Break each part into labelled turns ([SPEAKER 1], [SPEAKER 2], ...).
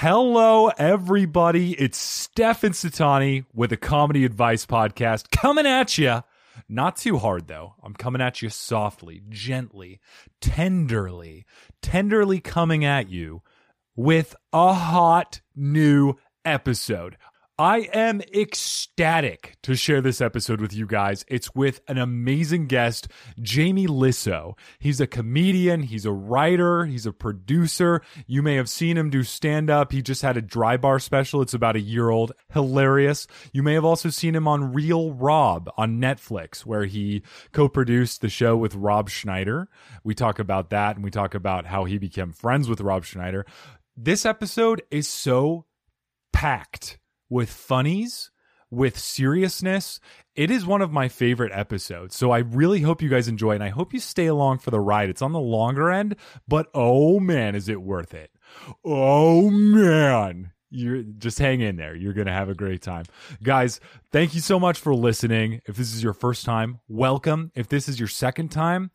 [SPEAKER 1] Hello, everybody. It's Stefan Satani with a comedy advice podcast coming at you. Not too hard, though. I'm coming at you softly, gently, tenderly, tenderly coming at you with a hot new episode. I am ecstatic to share this episode with you guys. It's with an amazing guest, Jamie Lissow. He's a comedian, he's a writer, he's a producer. You may have seen him do stand up. He just had a dry bar special. It's about a year old. Hilarious. You may have also seen him on Real Rob on Netflix, where he co produced the show with Rob Schneider. We talk about that and we talk about how he became friends with Rob Schneider. This episode is so packed with funnies, with seriousness. It is one of my favorite episodes. So I really hope you guys enjoy. And I hope you stay along for the ride. It's on the longer end, but oh man, is it worth it. Oh man. You're just hang in there. You're going to have a great time. Guys, thank you so much for listening. If this is your first time, welcome. If this is your second time,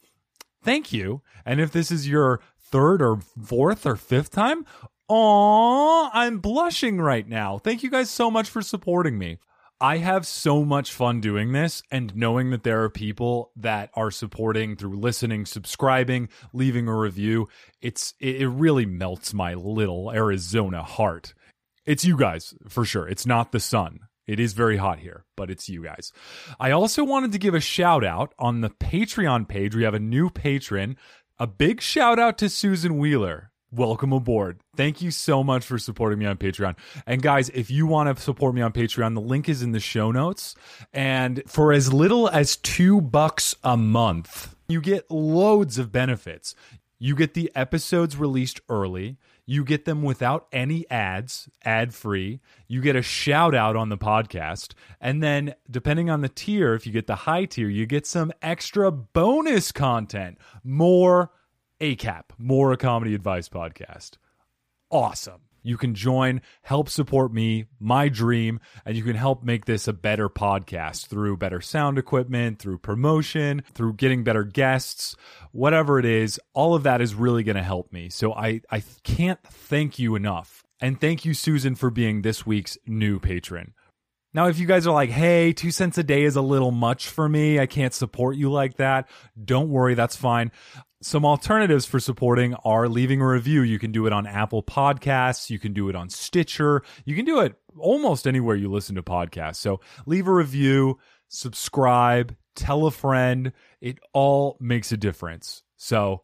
[SPEAKER 1] thank you. And if this is your third or fourth or fifth time, Aw, I'm blushing right now. Thank you guys so much for supporting me. I have so much fun doing this and knowing that there are people that are supporting through listening, subscribing, leaving a review. It's it really melts my little Arizona heart. It's you guys for sure. It's not the sun. It is very hot here, but it's you guys. I also wanted to give a shout out on the Patreon page. We have a new patron. A big shout out to Susan Wheeler welcome aboard. Thank you so much for supporting me on Patreon. And guys, if you want to support me on Patreon, the link is in the show notes. And for as little as two bucks a month, you get loads of benefits. You get the episodes released early. You get them without any ads, ad free. You get a shout out on the podcast. And then, depending on the tier, if you get the high tier, you get some extra bonus content, more ACAP, more a comedy advice podcast. Awesome. You can join, help support me, my dream, and you can help make this a better podcast through better sound equipment, through promotion, through getting better guests, whatever it is. All of that is really going to help me. So I, I can't thank you enough. And thank you, Susan, for being this week's new patron. Now, if you guys are like, hey, two cents a day is a little much for me, I can't support you like that, don't worry, that's fine. Some alternatives for supporting are leaving a review. You can do it on Apple Podcasts. You can do it on Stitcher. You can do it almost anywhere you listen to podcasts. So leave a review, subscribe, tell a friend. It all makes a difference. So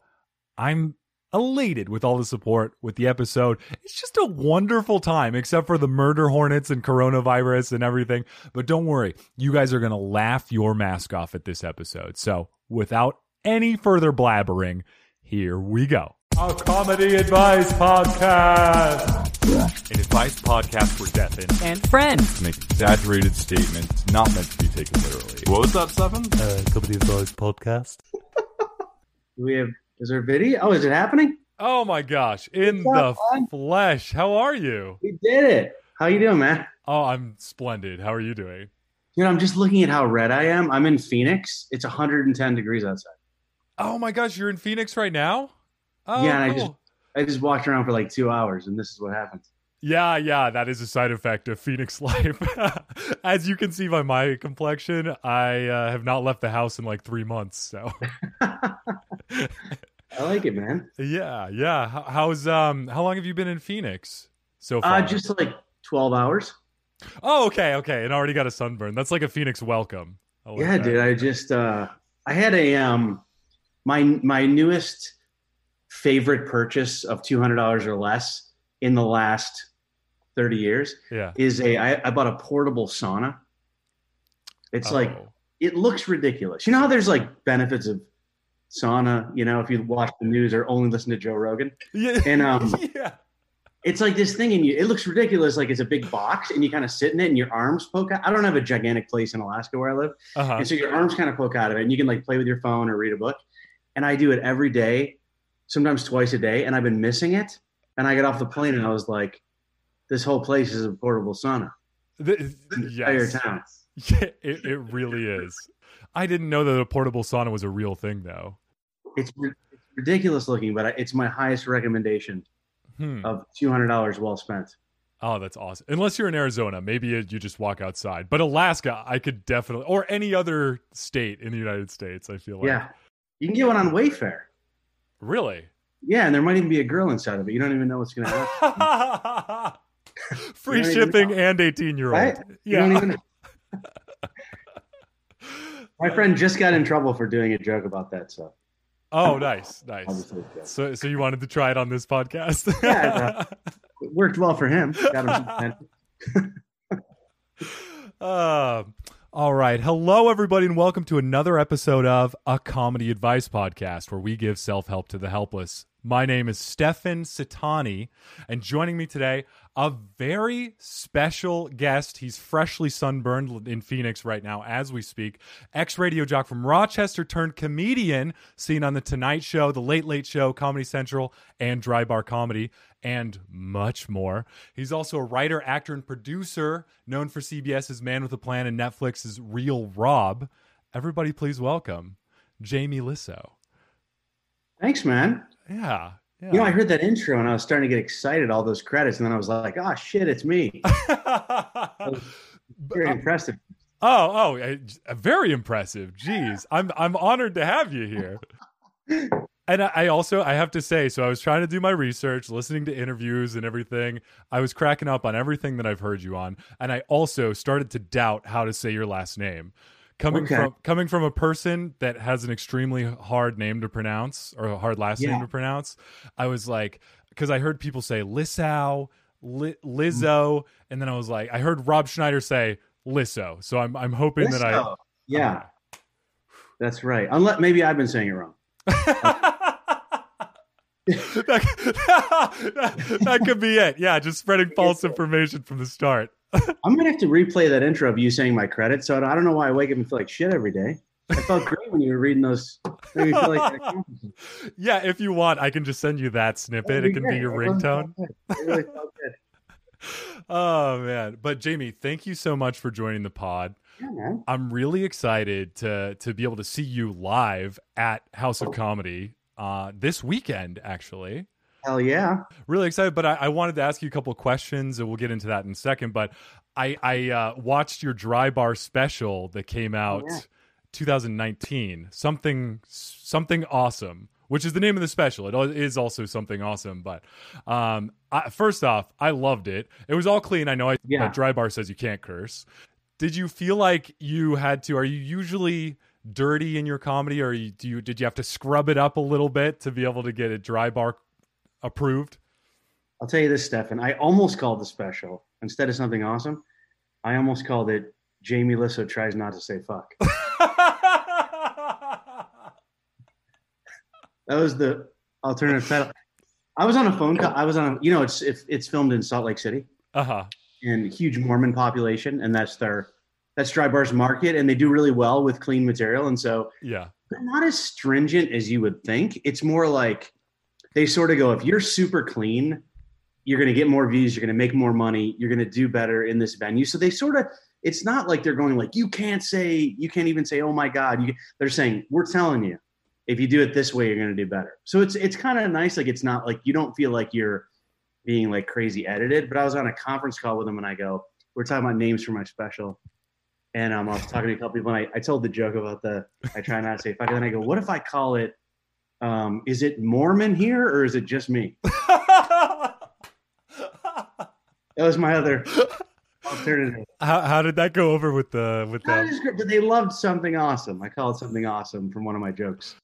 [SPEAKER 1] I'm elated with all the support with the episode. It's just a wonderful time, except for the murder hornets and coronavirus and everything. But don't worry, you guys are going to laugh your mask off at this episode. So without any further blabbering, here we go. A comedy advice podcast. An advice podcast for deaf and,
[SPEAKER 2] and friends.
[SPEAKER 3] Make exaggerated statements not meant to be taken literally.
[SPEAKER 4] What was that, Seven?
[SPEAKER 5] Uh, comedy advice podcast.
[SPEAKER 6] we have is there video? Oh, is it happening?
[SPEAKER 1] Oh my gosh, in the flesh. How are you?
[SPEAKER 6] We did it. How you doing, man?
[SPEAKER 1] Oh, I'm splendid. How are you doing?
[SPEAKER 6] Dude, I'm just looking at how red I am. I'm in Phoenix. It's 110 degrees outside.
[SPEAKER 1] Oh my gosh, you're in Phoenix right now? Oh,
[SPEAKER 6] yeah, and
[SPEAKER 1] cool.
[SPEAKER 6] I just I just walked around for like two hours, and this is what happens.
[SPEAKER 1] Yeah, yeah, that is a side effect of Phoenix life. As you can see by my complexion, I uh, have not left the house in like three months. So,
[SPEAKER 6] I like it, man.
[SPEAKER 1] Yeah, yeah. How's um? How long have you been in Phoenix so far?
[SPEAKER 6] Uh, just like twelve hours.
[SPEAKER 1] Oh, okay, okay, and already got a sunburn. That's like a Phoenix welcome.
[SPEAKER 6] Like yeah, that. dude. I just uh, I had a um, my my newest favorite purchase of two hundred dollars or less in the last 30 years
[SPEAKER 1] yeah.
[SPEAKER 6] is a I, I bought a portable sauna. It's oh. like it looks ridiculous. You know how there's like benefits of sauna you know if you watch the news or only listen to joe rogan?
[SPEAKER 1] Yeah.
[SPEAKER 6] And um
[SPEAKER 1] yeah.
[SPEAKER 6] it's like this thing and you it looks ridiculous like it's a big box and you kind of sit in it and your arms poke out. I don't have a gigantic place in alaska where i live.
[SPEAKER 1] Uh-huh.
[SPEAKER 6] and so your arms kind of poke out of it and you can like play with your phone or read a book and i do it every day sometimes twice a day and i've been missing it and i get off the plane and i was like this whole place is a portable sauna.
[SPEAKER 1] The,
[SPEAKER 6] entire town.
[SPEAKER 1] Yeah, it, it really is. I didn't know that a portable sauna was a real thing, though.
[SPEAKER 6] It's, it's ridiculous looking, but it's my highest recommendation
[SPEAKER 1] Hmm.
[SPEAKER 6] of two hundred dollars well spent.
[SPEAKER 1] Oh, that's awesome. Unless you're in Arizona, maybe you you just walk outside. But Alaska, I could definitely, or any other state in the United States. I feel like.
[SPEAKER 6] Yeah, you can get one on Wayfair.
[SPEAKER 1] Really.
[SPEAKER 6] Yeah, and there might even be a girl inside of it. You don't even know what's going to happen.
[SPEAKER 1] Free
[SPEAKER 6] You don't even
[SPEAKER 1] shipping and 18 year old.
[SPEAKER 6] Right? You don't even My friend just got in trouble for doing a joke about that. So
[SPEAKER 1] oh, nice. Nice.
[SPEAKER 6] just leave it
[SPEAKER 1] So, so you wanted to try it on this podcast?
[SPEAKER 6] Yeah, it worked well for him. Got him.
[SPEAKER 1] Uh, all right. Hello, everybody, and welcome to another episode of a comedy advice podcast where we give self help to the helpless. My name is Stefan Sitani, and joining me today, a very special guest. He's freshly sunburned in Phoenix right now as we speak. Ex radio jock from Rochester turned comedian, seen on The Tonight Show, The Late Late Show, Comedy Central, and Dry Bar Comedy, and much more. He's also a writer, actor, and producer, known for CBS's Man with a Plan and Netflix's Real Rob. Everybody, please welcome Jamie Lissow.
[SPEAKER 6] Thanks, man.
[SPEAKER 1] Yeah. Yeah.
[SPEAKER 6] You know, I heard that intro and I was starting to get excited, all those credits, and then I was like, oh shit, it's me. Very uh, impressive.
[SPEAKER 1] oh, oh, eh, uh, very impressive. Jeez, I'm I'm honored to have you here. And I I also I have to say, so I was trying to do my research, listening to interviews and everything. I was cracking up on everything that I've heard you on, and I also started to doubt how to say your last name. Coming
[SPEAKER 6] Okay.
[SPEAKER 1] from coming from a person that has an extremely hard name to pronounce or a hard last name to pronounce, I was like, because I heard people say Lissau, Li- Lizzo, mm-hmm. and then I was like, I heard Rob Schneider say Lisso, so I'm I'm hoping that I
[SPEAKER 6] Lisso. Yeah, that's right. Unless maybe I've been saying it wrong.
[SPEAKER 1] that, that could be it. Yeah, just spreading false information from the start.
[SPEAKER 6] I'm gonna have to replay that intro of you saying my credits. So I don't know why I wake up and feel like shit every day. I felt great when you were reading those. Feel like.
[SPEAKER 1] Yeah, if you want, I can just send you that snippet. It can be your ringtone.
[SPEAKER 6] good. Really.
[SPEAKER 1] Oh man. But Jamie, thank you so much for joining the pod.
[SPEAKER 6] Yeah.
[SPEAKER 1] I'm really excited to to be able to see you live at House of Comedy uh this weekend actually.
[SPEAKER 6] Hell yeah.
[SPEAKER 1] really excited but I, I wanted to ask you a couple of questions and we'll get into that in a second but i i uh, watched your dry bar special that came out
[SPEAKER 6] yeah.
[SPEAKER 1] 2019 something something awesome which is the name of the special It is also something awesome but um I, first off i loved it it was all clean i know I,
[SPEAKER 6] Yeah.
[SPEAKER 1] dry bar says you can't curse did you feel like you had to are you usually dirty in your comedy or you, do you did you have to scrub it up a little bit to be able to get a dry bar approved
[SPEAKER 6] I'll tell you this, Stefan. I almost called the special instead of something awesome. I almost called it Jamie Lissow tries not to say fuck. That was the alternative title. I was on a phone call. I was on a, you know, it's it's, it's filmed in Salt Lake City
[SPEAKER 1] uh-huh.
[SPEAKER 6] and huge Mormon population, and that's their that's Dry Bar's market, and they do really well with clean material, and so
[SPEAKER 1] Yeah.
[SPEAKER 6] they're not as stringent as you would think. It's more like they sort of go, if you're super clean, you're going to get more views, you're going to make more money, you're going to do better in this venue. So they sort of, it's not like they're going like, you can't say, you can't even say, oh my God. You, they're saying, we're telling you, if you do it this way, you're going to do better. So it's it's kind of nice. Like it's not like you don't feel like you're being like crazy edited. But I was on a conference call with them and I go, we're talking about names for my special. And um, I was talking to a couple people, and I, I told the joke about the I try not to say fuck. And then I go, what if I call it? Um, is it Mormon here or is it just me? That was my other alternative.
[SPEAKER 1] how how did that go over with the with
[SPEAKER 6] That but they loved something awesome. I called it something awesome from one of my jokes.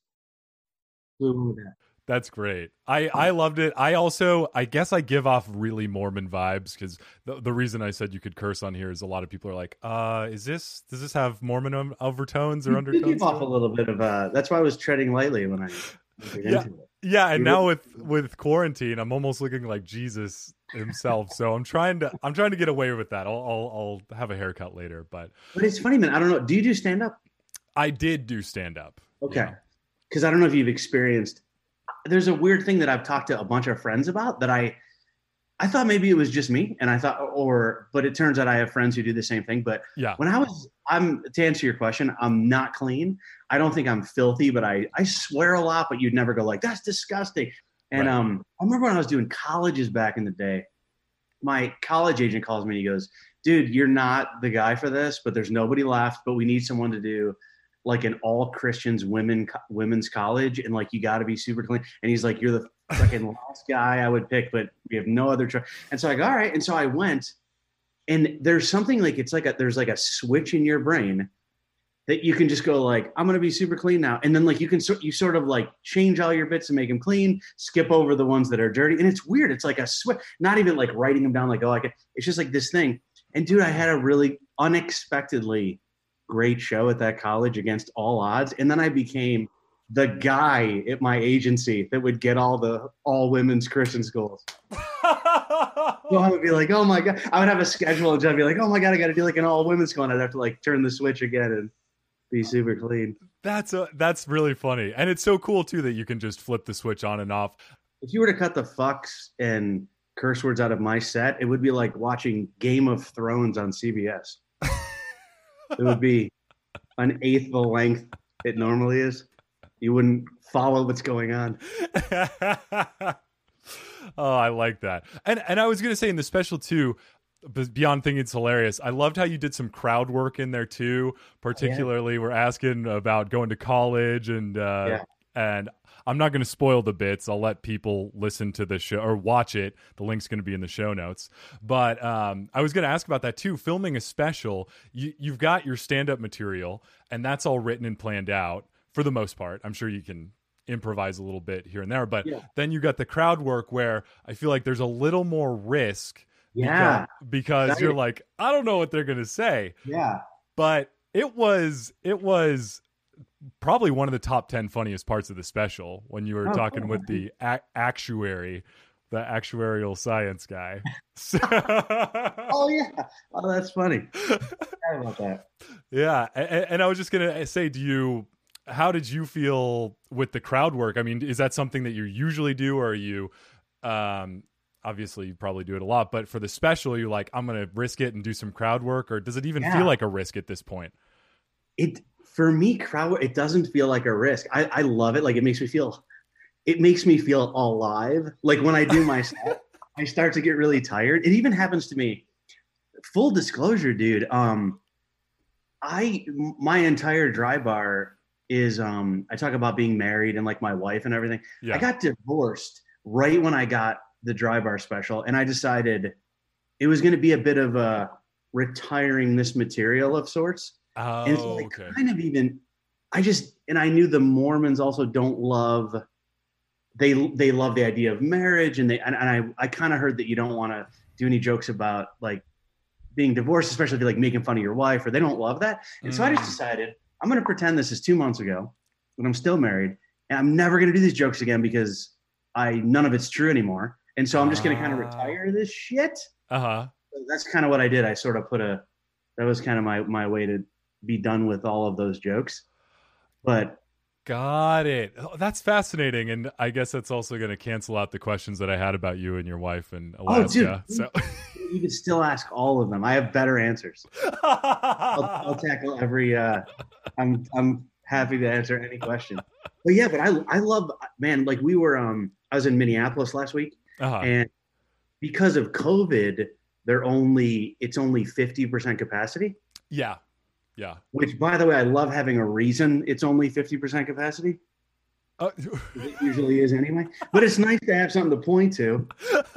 [SPEAKER 6] Flew with that.
[SPEAKER 1] That's great. I I loved it. I also I guess I give off really Mormon vibes because the the reason I said you could curse on here is a lot of people are like, uh, is this does this have Mormon overtones or
[SPEAKER 6] You
[SPEAKER 1] undertones?
[SPEAKER 6] give off a little bit of uh that's why I was treading lightly when I when I get
[SPEAKER 1] Yeah.
[SPEAKER 6] it.
[SPEAKER 1] Yeah, and now with with quarantine, I'm almost looking like Jesus himself. so I'm trying to I'm trying to get away with that. I'll I'll, I'll have a haircut later, but
[SPEAKER 6] But it's funny, man. I don't know. Do you do stand up?
[SPEAKER 1] I did do stand up.
[SPEAKER 6] Okay. Because I don't know if you've experienced. There's a weird thing that I've talked to a bunch of friends about that I, I thought maybe it was just me, and I thought, or, but it turns out I have friends who do the same thing. But
[SPEAKER 1] Yeah.
[SPEAKER 6] when I was, I'm to answer your question, I'm not clean. I don't think I'm filthy, but I, I swear a lot. But you'd never go like that's disgusting. And
[SPEAKER 1] Right.
[SPEAKER 6] um, I remember when I was doing colleges back in the day, my college agent calls me and he goes, "Dude, you're not the guy for this, but there's nobody left, but we need someone to do." Like an all Christians women women's college, and like you got to be super clean. And he's like, "You're the fucking last guy I would pick, but we have no other choice." And so I go, "All right." And so I went, and there's something like it's like a there's like a switch in your brain that you can just go like i'm to be super clean now and then like you can sort you sort of like change all your bits and make them clean skip over the ones that are dirty and it's weird it's like a switch not even like writing them down like oh i can it's just like this thing and dude i had a really unexpectedly great show at that college against all odds and then i became the guy at my agency that would get all the all women's christian schools so I would be like, oh my god. I would have a schedule and I'd be like, oh my god, I got to do like an all women's school, and I'd have to like turn the switch again and be super clean.
[SPEAKER 1] That's a, that's really funny, and it's so cool too that you can just flip the switch on and off.
[SPEAKER 6] If you were to cut the fucks and curse words out of my set, it would be like watching Game of Thrones on CBS. it would be an eighth the length it normally is. You wouldn't follow what's going on.
[SPEAKER 1] oh, I like that. And and I was gonna say in the special too, beyond thinking it's hilarious. I loved how you did some crowd work in there too. Particularly, we're asking about going to college and uh,
[SPEAKER 6] Yeah.
[SPEAKER 1] and. I'm not going to spoil the bits. I'll let people listen to the show or watch it. The link's going to be in the show notes. But um, I was going to ask about that too. Filming a special, you, you've got your stand up material, and that's all written and planned out for the most part. I'm sure you can improvise a little bit here and there, but
[SPEAKER 6] Yeah.
[SPEAKER 1] then you got the crowd work where I feel like there's a little more risk.
[SPEAKER 6] Yeah.
[SPEAKER 1] Because, because you're like, I don't know what they're going to say,
[SPEAKER 6] Yeah.
[SPEAKER 1] but it was, it was probably one of the top 10 funniest parts of the special when you were
[SPEAKER 6] Oh,
[SPEAKER 1] talking
[SPEAKER 6] cool.
[SPEAKER 1] with the a- actuary, the actuarial science guy. So-
[SPEAKER 6] Oh yeah. Oh, that's funny. About that.
[SPEAKER 1] Yeah, and, and I was just gonna say, do you? How did you feel with the crowd work? I mean, is that something that you usually do, or are you? Um, obviously, you probably do it a lot, but for the special, you're like, I'm gonna risk it and do some crowd work, or does it even
[SPEAKER 6] Yeah.
[SPEAKER 1] feel like a risk at this point?
[SPEAKER 6] it for me crowd it doesn't feel like a risk I, I love it like it makes me feel it makes me feel alive like when i do my set i start to get really tired it even happens to me full disclosure dude um i my entire dry bar is um i talk about being married and like my wife and everything
[SPEAKER 1] Yeah,
[SPEAKER 6] I got divorced right when I got the dry bar special, and I decided it was going to be a bit of a retiring this material of sorts.
[SPEAKER 1] oh,
[SPEAKER 6] and so I
[SPEAKER 1] okay.
[SPEAKER 6] kind of even, I just, and I knew the Mormons also don't love, they they love the idea of marriage, and they and, and I I kind of heard that you don't want to do any jokes about like being divorced, especially if you're like making fun of your wife, or they don't love that. And so I just
[SPEAKER 1] Mm.
[SPEAKER 6] decided I'm going to pretend this is two months ago, when I'm still married, and I'm never going to do these jokes again because I none of it's true anymore. And so I'm just going to kind of
[SPEAKER 1] Ah.
[SPEAKER 6] retire this shit.
[SPEAKER 1] Uh huh.
[SPEAKER 6] So that's kind of what I did. I sort of put a that was kind of my my way to be done with all of those jokes. But
[SPEAKER 1] Got it. Oh, that's fascinating, and I guess that's also going to cancel out the questions that I had about you and your wife in
[SPEAKER 6] Oh, dude.
[SPEAKER 1] Alaska. so.
[SPEAKER 6] you can still ask all of them. I have better answers. I'll, I'll tackle every. Uh, I'm I'm happy to answer any question. But yeah, but I I love man. Like we were um I was in Minneapolis last week,
[SPEAKER 1] uh-huh.
[SPEAKER 6] and because of COVID, they're only it's only fifty percent capacity.
[SPEAKER 1] Yeah, yeah.
[SPEAKER 6] Which, by the way, I love having a reason it's only fifty percent capacity.
[SPEAKER 1] Uh,
[SPEAKER 6] It usually is anyway. But it's nice to have something to point to.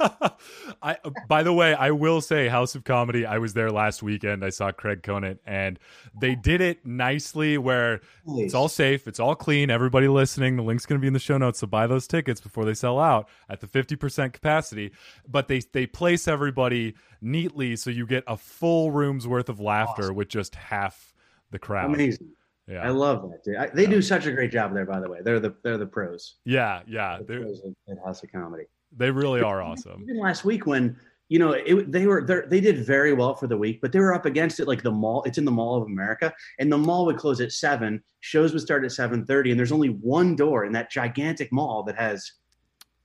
[SPEAKER 1] I by the way, I will say House of Comedy, I was there last weekend. I saw Craig Conant and they did it nicely where it's all safe, it's all clean. Everybody listening, the link's going to be in the show notes so buy those tickets before they sell out at the 50% capacity, but they they place everybody neatly so you get a full room's worth of laughter
[SPEAKER 6] Awesome.
[SPEAKER 1] with just half the crowd.
[SPEAKER 6] amazing.
[SPEAKER 1] Yeah.
[SPEAKER 6] I love that. Dude. I, they do such a great job there. By the way, they're the they're the pros.
[SPEAKER 1] Yeah, yeah.
[SPEAKER 6] The
[SPEAKER 1] They
[SPEAKER 6] pros at- at House of Comedy.
[SPEAKER 1] they really are awesome.
[SPEAKER 6] Even last week when you know it, they were they did very well for the week, but they were up against it like the mall. It's in the Mall of America, and the mall would close at seven. Shows would start at seven thirty, and there's only one door in that gigantic mall that has.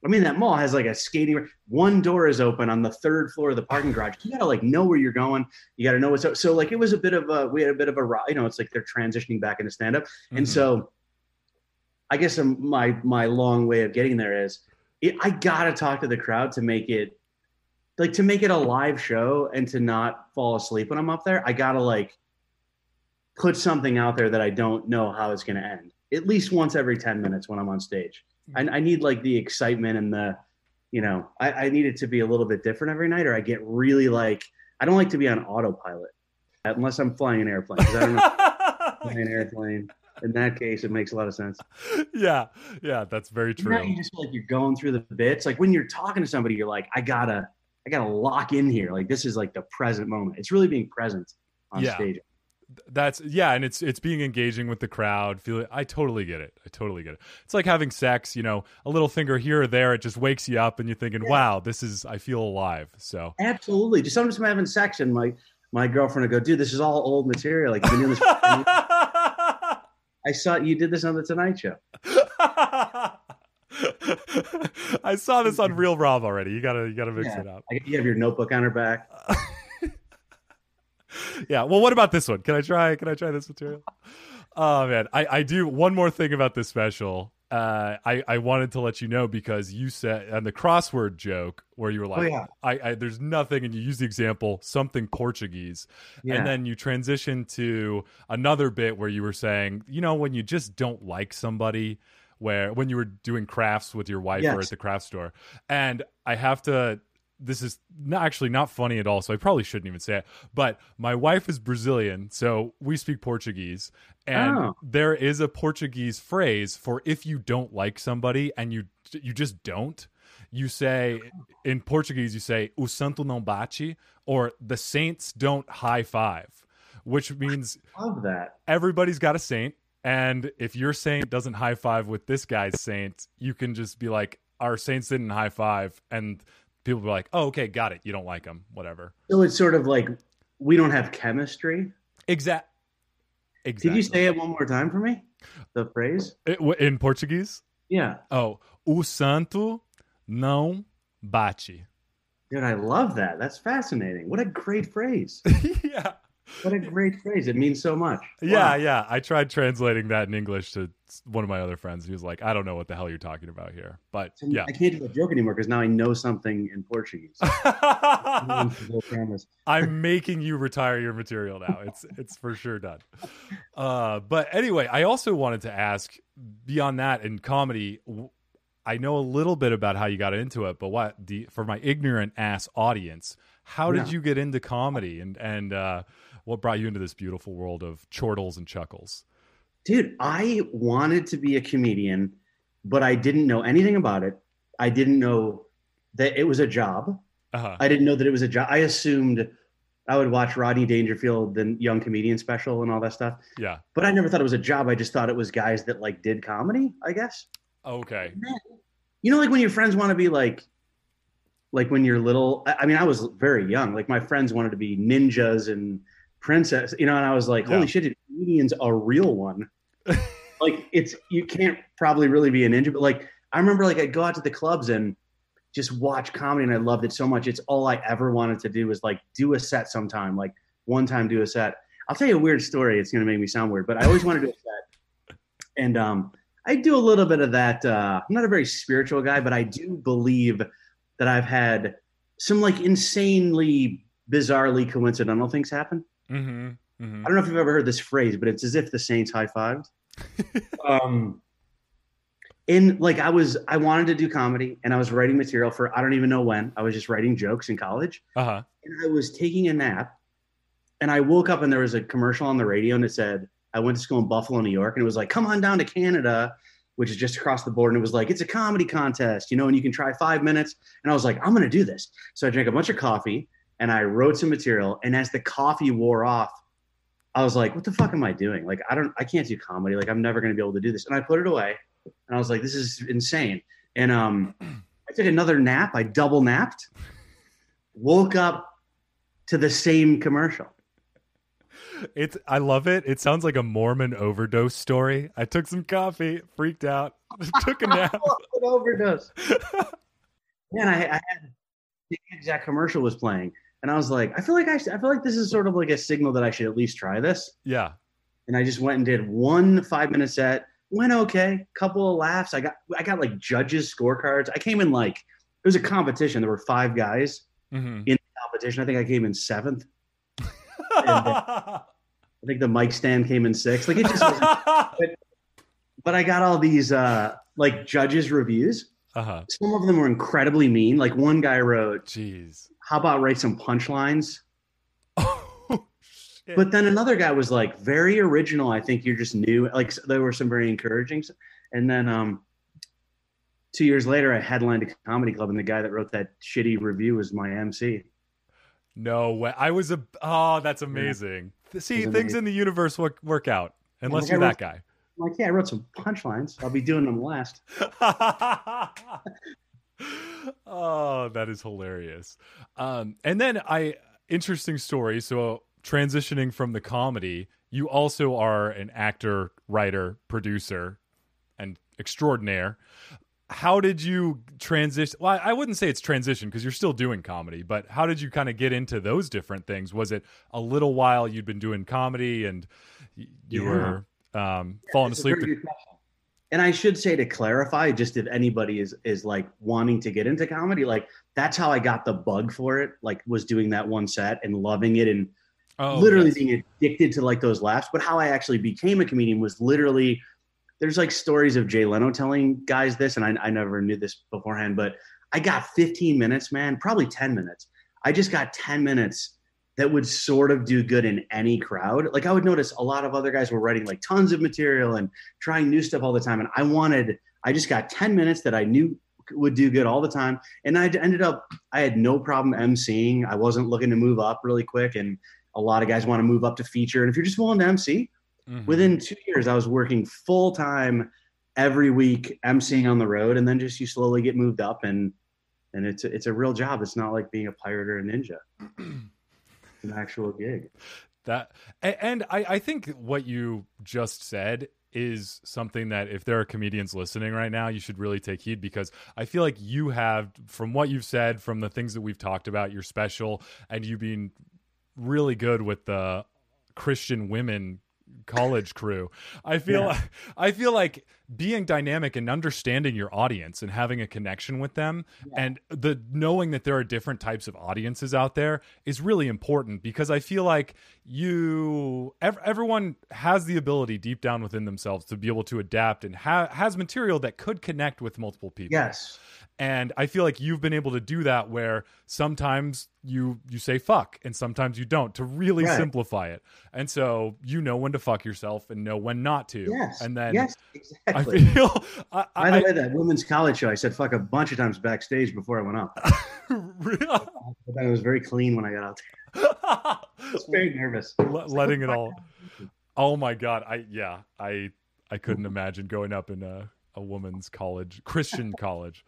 [SPEAKER 6] I mean, that mall has like a skating. One door is open on the third floor of the parking garage. You gotta like know where you're going. You gotta know what's up. So like it was a bit of a we had a bit of a you know it's like they're transitioning back into stand up, and
[SPEAKER 1] Mhm.
[SPEAKER 6] so I guess my my long way of getting there is it, I gotta talk to the crowd to make it like to make it a live show and to not fall asleep when I'm up there. I gotta like put something out there that I don't know how it's gonna end. At least once every ten minutes when I'm on stage. I, I need like the excitement and the, you know, I, I need it to be a little bit different every night, or I get really like I don't like to be on autopilot unless I'm flying an airplane. I don't know flying an airplane. In that case, it makes a lot of sense.
[SPEAKER 1] yeah, yeah, that's very true.
[SPEAKER 6] you just like you're going through the bits. Like when you're talking to somebody, you're like, I gotta, I gotta lock in here. Like this is like the present moment. It's really being present on
[SPEAKER 1] Yeah.
[SPEAKER 6] stage.
[SPEAKER 1] That's yeah, and it's it's being engaging with the crowd. Feel I totally get it. I totally get it. It's like having sex. You know, a little finger here or there, it just wakes you up, and you're thinking, "Wow, this is I feel alive." So
[SPEAKER 6] Absolutely. Just sometimes I'm having sex and my my girlfriend will go, dude, this is all old material. Like been doing this. for 10 years. I saw you did this on the Tonight Show.
[SPEAKER 1] I saw this on Real Rob already. You gotta you gotta mix
[SPEAKER 6] Yeah.
[SPEAKER 1] it up.
[SPEAKER 6] You have your notebook on her back.
[SPEAKER 1] yeah. Well, what about this one? Can I try? Can I try this material? Oh man, I I do one more thing about this special. Uh, I I wanted to let you know because you said on the crossword joke where you were like,
[SPEAKER 6] oh yeah.
[SPEAKER 1] I, I there's nothing, and you use the example something Portuguese,
[SPEAKER 6] Yeah.
[SPEAKER 1] and then you transition to another bit where you were saying, you know, when you just don't like somebody, where when you were doing crafts with your wife or at the craft store, and I have to. This is not actually not funny at all, so I probably shouldn't even say it. But my wife is Brazilian, so we speak Portuguese, and
[SPEAKER 6] Oh.
[SPEAKER 1] there is a Portuguese phrase for if you don't like somebody and you you just don't. You say in Portuguese, you say "o santo não bate" or "the saints don't high five," which means
[SPEAKER 6] Love that.
[SPEAKER 1] everybody's got a saint, and if your saint doesn't high five with this guy's saint, you can just be like, "Our saints didn't high five," and people be like, "Oh, okay, got it. You don't like him, whatever."
[SPEAKER 6] So it's sort of like we don't have chemistry.
[SPEAKER 1] Exact. Exactly.
[SPEAKER 6] Did you say it one more time for me? The phrase?
[SPEAKER 1] It- in Portuguese?
[SPEAKER 6] Yeah.
[SPEAKER 1] Oh, o santo não bate.
[SPEAKER 6] Dude, I love that. That's fascinating. What a great phrase.
[SPEAKER 1] yeah.
[SPEAKER 6] What a great phrase. It means so much.
[SPEAKER 1] Yeah,
[SPEAKER 6] Wow.
[SPEAKER 1] yeah. I tried translating that in English to one of my other friends. He was like, I don't know what the hell you're talking about here. But yeah.
[SPEAKER 6] I can't do that joke anymore because now I know something in Portuguese. Ruins the whole premise.
[SPEAKER 1] I'm making you retire your material now. It's it's for sure done. Uh, but anyway, I also wanted to ask beyond that in comedy. I know a little bit about how you got into it, but what the for my ignorant ass audience, how did
[SPEAKER 6] Yeah.
[SPEAKER 1] you get into comedy and and uh, what brought you into this beautiful world of chortles and chuckles?
[SPEAKER 6] Dude, I wanted to be a comedian, but I didn't know anything about it. I didn't know that it was a job.
[SPEAKER 1] Uh-huh.
[SPEAKER 6] I didn't know that it was a job. I assumed I would watch Rodney Dangerfield, the young comedian special, and all that stuff.
[SPEAKER 1] Yeah.
[SPEAKER 6] But I never thought it was a job. I just thought it was guys that like did comedy. I guess.
[SPEAKER 1] Okay.
[SPEAKER 6] You know, like when your friends want to be like, like when you're little. I I mean, I was very young. Like my friends wanted to be ninjas and princess. You know, and I was like,
[SPEAKER 1] Yeah.
[SPEAKER 6] holy shit, comedian's a real one. like it's you can't probably really be a ninja, but like I remember like I'd go out to the clubs and just watch comedy, and I loved it so much. It's all I ever wanted to do was like do a set sometime. Like one time, do a set. I'll tell you a weird story. It's gonna make me sound weird, but I always wanted to do a set, and um, I do a little bit of that. Uh, I'm not a very spiritual guy, but I do believe that I've had some like insanely, bizarrely coincidental things happen.
[SPEAKER 1] Mm-hmm. mm-hmm.
[SPEAKER 6] I don't know if you've ever heard this phrase, but it's as if the Saints high fived. um, in like I was, I wanted to do comedy, and I was writing material for I don't even know when. I was just writing jokes in college,
[SPEAKER 1] Uh-huh.
[SPEAKER 6] and I was taking a nap, and I woke up and there was a commercial on the radio, and it said I went to school in Buffalo, New York, and it was like, "Come on down to Canada." Which is just across the board, and it was like it's a comedy contest, you know, and you can try five minutes. And I was like, I'm gonna do this. So I drank a bunch of coffee, and I wrote some material. And as the coffee wore off, I was like, what the fuck am I doing? Like, I don't, I can't do comedy. Like, I'm never going to be able to do this. And I put it away and I was like, this is insane. And um, I took another nap. I double napped, woke up to the same commercial.
[SPEAKER 1] It's I love it. It sounds like a Mormon overdose story. I took some coffee, freaked out, took a nap.
[SPEAKER 6] Overdose? Man, I, I had the exact commercial was playing. And I was like, I feel like I, should, I feel like this is sort of like a signal that I should at least try this.
[SPEAKER 1] yeah.
[SPEAKER 6] and I just went and did one five minute set went okay. Couple of laughs. I got I got like judges scorecards. I came in like it was a competition. There were five guys
[SPEAKER 1] Mhm.
[SPEAKER 6] in the competition. I think I came in seventh. I think the mic stand came in sixth. Like it just was but I got all these uh like judges reviews.
[SPEAKER 1] Uh-huh.
[SPEAKER 6] Some of them were incredibly mean. Like one guy wrote,
[SPEAKER 1] Jeez.
[SPEAKER 6] "How about write some punchlines?"
[SPEAKER 1] Oh, shit.
[SPEAKER 6] But then another guy was like, "Very original. I think you're just new." Like there were some very encouraging. And then um, two years later, I headlined a comedy club, and the guy that wrote that shitty review was my MC.
[SPEAKER 1] no way. I was a. Oh, that's amazing. See, things
[SPEAKER 6] amazing.
[SPEAKER 1] in the universe work work out unless you're that guy.
[SPEAKER 6] I'm like, yeah, I wrote some punchlines. I'll be doing them last.
[SPEAKER 1] oh, that is hilarious. Um, and then I interesting story. So transitioning from the comedy, you also are an actor, writer, producer, and extraordinaire. How did you transition? Well, I wouldn't say it's transition because you're still doing comedy, but how did you kind of get into those different things? Was it a little while you'd been doing comedy and you
[SPEAKER 6] Yeah.
[SPEAKER 1] were um, falling asleep?
[SPEAKER 6] question. And I should say to clarify, just if anybody is is like wanting to get into comedy, like that's how I got the bug for it. Like was doing that one set and loving it and
[SPEAKER 1] Oh,
[SPEAKER 6] literally
[SPEAKER 1] yes.
[SPEAKER 6] being addicted to like those laughs. But how I actually became a comedian was literally there's like stories of Jay Leno telling guys this, and I, I never knew this beforehand, but I got 15 minutes, man, probably 10 minutes. I just got 10 minutes that would sort of do good in any crowd. Like I would notice a lot of other guys were writing like tons of material and trying new stuff all the time. And I wanted, I just got 10 minutes that I knew would do good all the time. And I ended up, I had no problem emceeing. I wasn't looking to move up really quick. And a lot of guys want to move up to feature. And if you're just willing to MC,
[SPEAKER 1] Mhm.
[SPEAKER 6] within two years, I was working full time every week, emceeing on the road. And then just you slowly get moved up and, and it's a, it's a real job. It's not like being a pirate or a ninja. An actual gig.
[SPEAKER 1] That and I, I think what you just said is something that if there are comedians listening right now, you should really take heed because I feel like you have, from what you've said, from the things that we've talked about, you're special and you being really good with the Christian women college crew. I feel
[SPEAKER 6] Yeah.
[SPEAKER 1] I feel like being dynamic and understanding your audience and having a connection with them and the knowing that there are different types of audiences out there is really important because I feel like you ev- everyone has the ability deep down within themselves to be able to adapt and ha- has material that could connect with multiple people.
[SPEAKER 6] Yes.
[SPEAKER 1] And I feel like you've been able to do that where sometimes you you say fuck and sometimes you don't to really
[SPEAKER 6] Right.
[SPEAKER 1] simplify it. And so you know when to fuck yourself and know when not to.
[SPEAKER 6] Yes.
[SPEAKER 1] And then
[SPEAKER 6] yes,
[SPEAKER 1] I feel I,
[SPEAKER 6] By the
[SPEAKER 1] I,
[SPEAKER 6] way, that women's college show, I said fuck a bunch of times backstage before I went up.
[SPEAKER 1] I
[SPEAKER 6] But then it was very clean when I got out there. I was very nervous.
[SPEAKER 1] Le- letting it all oh my god i yeah i i couldn't imagine going up in a, a woman's college christian college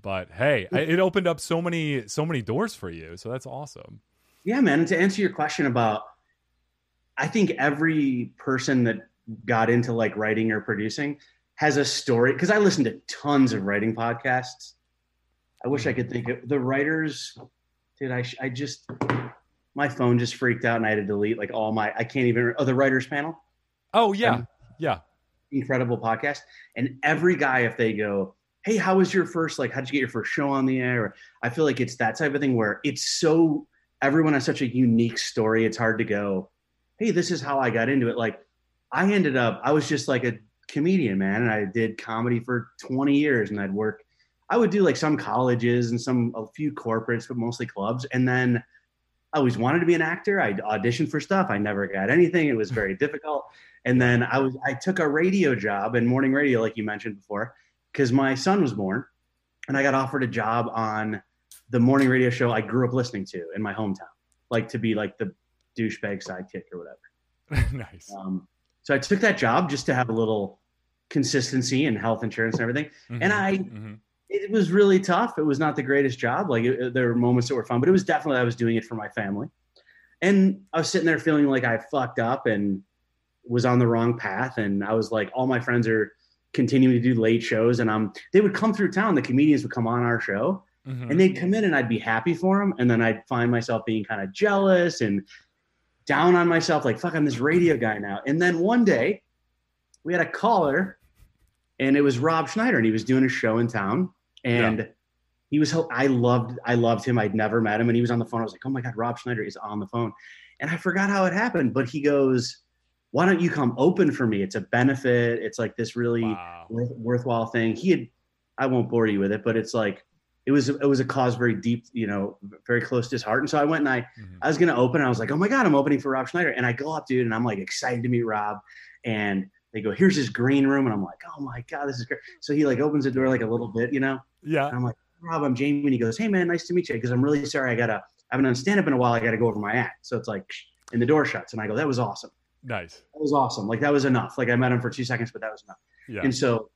[SPEAKER 1] but hey it opened up so many so many doors for you so that's awesome
[SPEAKER 6] Yeah, man. And to answer your question about, I think every person that got into like writing or producing has a story. Because I listen to tons of writing podcasts. I wish I could think of the writers. Did I I just my phone just freaked out and I had to delete like all my. I can't even. Oh, the writers panel.
[SPEAKER 1] oh yeah
[SPEAKER 6] Um,
[SPEAKER 1] yeah
[SPEAKER 6] incredible podcast. And every guy, if they go, Hey, how was your first, like, how'd you get your first show on the air? Or, I feel like it's that type of thing where it's so, everyone has such a unique story. It's hard to go, Hey, this is how I got into it. Like, I ended up, I was just like a comedian, man. And I did comedy for 20 years and I'd work, I would do like some colleges and some, a few corporates, but mostly clubs. And then I always wanted to be an actor. I auditioned for stuff. I never got anything. It was very difficult. And then I was I took a radio job in morning radio, like you mentioned before, because my son was born, and I got offered a job on the morning radio show I grew up listening to in my hometown, like to be like the douchebag sidekick or whatever.
[SPEAKER 1] nice
[SPEAKER 6] Um, so I took that job just to have a little consistency and health insurance and everything. And
[SPEAKER 1] Mhm,
[SPEAKER 6] I
[SPEAKER 1] mhm.
[SPEAKER 6] it was really tough. It was not the greatest job. Like it, there were moments that were fun, but it was definitely I was doing it for my family. And I was sitting there feeling like I fucked up and was on the wrong path. And I was like, all my friends are continuing to do late shows, and um, they would come through town. The comedians would come on our show,
[SPEAKER 1] Mhm.
[SPEAKER 6] and they'd come in, and I'd be happy for them, and then I'd find myself being kind of jealous and down on myself, like fuck, I'm this radio guy now. And then one day, we had a caller and it was Rob Schneider, and he was doing a show in town, and he was. I loved, I loved him. I'd never met him, and he was on the phone. I was like, oh my god, Rob Schneider is on the phone, and I forgot how it happened. But he goes, why don't you come open for me? It's a benefit. It's like this really
[SPEAKER 1] Wow.
[SPEAKER 6] worth, worthwhile thing. He had, I won't bore you with it, but it's like it was it was a cause very deep, you know, very close to his heart. And so I went and I
[SPEAKER 1] Mhm.
[SPEAKER 6] I was gonna open. I was like, oh my god, I'm opening for Rob Schneider, and I go up, dude, and I'm like excited to meet Rob, and they go, here's his green room, and I'm like, oh my god, this is great. So he like opens the door like a little bit, you know,
[SPEAKER 1] Yeah.
[SPEAKER 6] and I'm like, Rob, I'm Jamie, and he goes, hey man, nice to meet you, because I'm really sorry, I gotta, I haven't done stand up in a while, I gotta go over my act. So it's like, and the door shuts, and I go, that was awesome,
[SPEAKER 1] Nice.
[SPEAKER 6] that was awesome, like that was enough. Like I met him for two seconds, but that was enough.
[SPEAKER 1] Yeah.
[SPEAKER 6] And so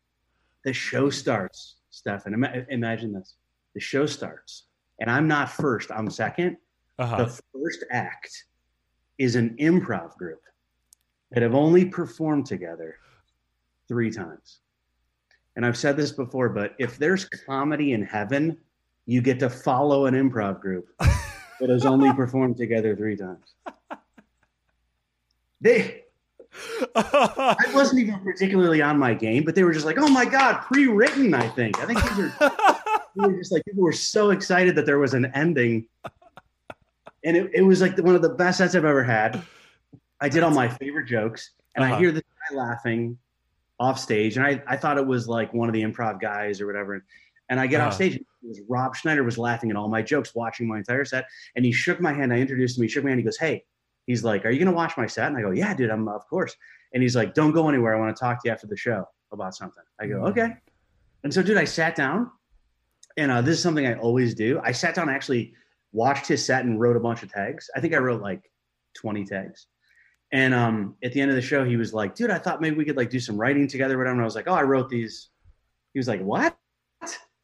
[SPEAKER 6] the show starts, Stefan. Ima- imagine this: the show starts, and I'm not first; I'm second.
[SPEAKER 1] Uh-huh.
[SPEAKER 6] The first act is an improv group that have only performed together three times. And I've said this before, but if there's comedy in heaven, you get to follow an improv group that has only performed together three times. They, I wasn't even particularly on my game, but they were just like, "Oh my god, pre-written." I think. I think these are we were just like people were so excited that there was an ending and it, it was like one of the best sets i've ever had i did all my favorite jokes and
[SPEAKER 1] Uh-huh.
[SPEAKER 6] i hear this guy laughing off stage and I, I thought it was like one of the improv guys or whatever and i get
[SPEAKER 1] Uh-huh.
[SPEAKER 6] off stage and it was rob schneider was laughing at all my jokes watching my entire set and he shook my hand i introduced him he shook my hand he goes hey he's like are you going to watch my set and i go yeah dude i'm of course and he's like don't go anywhere i want to talk to you after the show about something i go
[SPEAKER 1] Mm.
[SPEAKER 6] okay and so dude i sat down and uh, this is something I always do. I sat down, actually watched his set, and wrote a bunch of tags. I think I wrote like 20 tags. And um, at the end of the show, he was like, "Dude, I thought maybe we could like do some writing together." Whatever. And I was like, "Oh, I wrote these." He was like, "What?"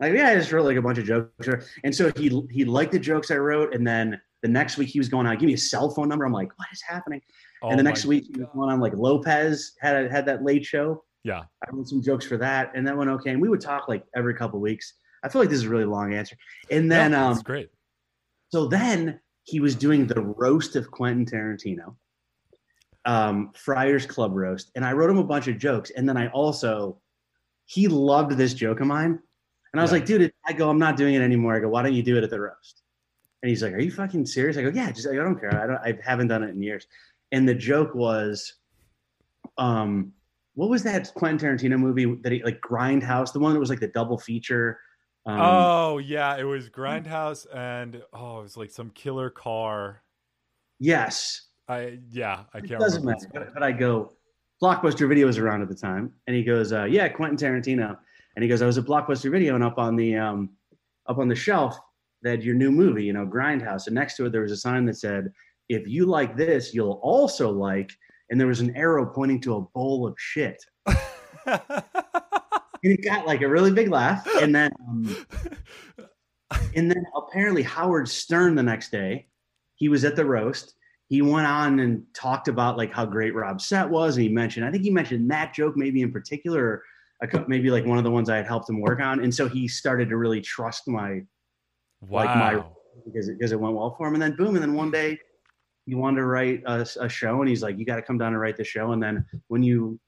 [SPEAKER 6] Like, yeah, I just wrote like a bunch of jokes. And so he he liked the jokes I wrote, and then the next week he was going on, "Give me a cell phone number." I'm like, "What is happening?"
[SPEAKER 1] Oh
[SPEAKER 6] and the next week he was going on like Lopez had had that late show.
[SPEAKER 1] Yeah.
[SPEAKER 6] I wrote some jokes for that, and that went okay. And we would talk like every couple weeks. I feel like this is a really long answer. And then,
[SPEAKER 1] No,
[SPEAKER 6] um,
[SPEAKER 1] great.
[SPEAKER 6] so then he was doing the roast of Quentin Tarantino, um, Friars Club roast, and I wrote him a bunch of jokes. And then I also, he loved this joke of mine, and I was
[SPEAKER 1] Yeah.
[SPEAKER 6] like, dude, I go, I'm not doing it anymore. I go, why don't you do it at the roast? And he's like, are you fucking serious? I go, yeah, just I don't care. I don't, I haven't done it in years. And the joke was, um, what was that Quentin Tarantino movie that he like Grindhouse, the one that was like the double feature? Um,
[SPEAKER 1] oh yeah, it was Grindhouse and oh, it was like some killer car.
[SPEAKER 6] yes,
[SPEAKER 1] I yeah, I can't
[SPEAKER 6] doesn't
[SPEAKER 1] remember.
[SPEAKER 6] matter. But, but I go, Blockbuster Video was around at the time, and he goes, uh, "Yeah, Quentin Tarantino." And he goes, "I was at Blockbuster Video, and up on the um, up on the shelf, had your new movie, you know, Grindhouse, and next to it there was a sign that said, "If you like this, you'll also like." And there was an arrow pointing to a bowl of shit. And it got like a really big laugh, and then um, and then apparently Howard Stern the next day, he was at the roast. He went on and talked about like how great Rob set was, and he mentioned, I think he mentioned that joke maybe in particular, or a cou- maybe like one of the ones I had helped him work on, and so he started to really trust my
[SPEAKER 1] wow.
[SPEAKER 6] like my- because it, because it went well for him. And then boom, and then one day he wanted to write a, a show, and he's like, "You got to come down and write the show." And then when you,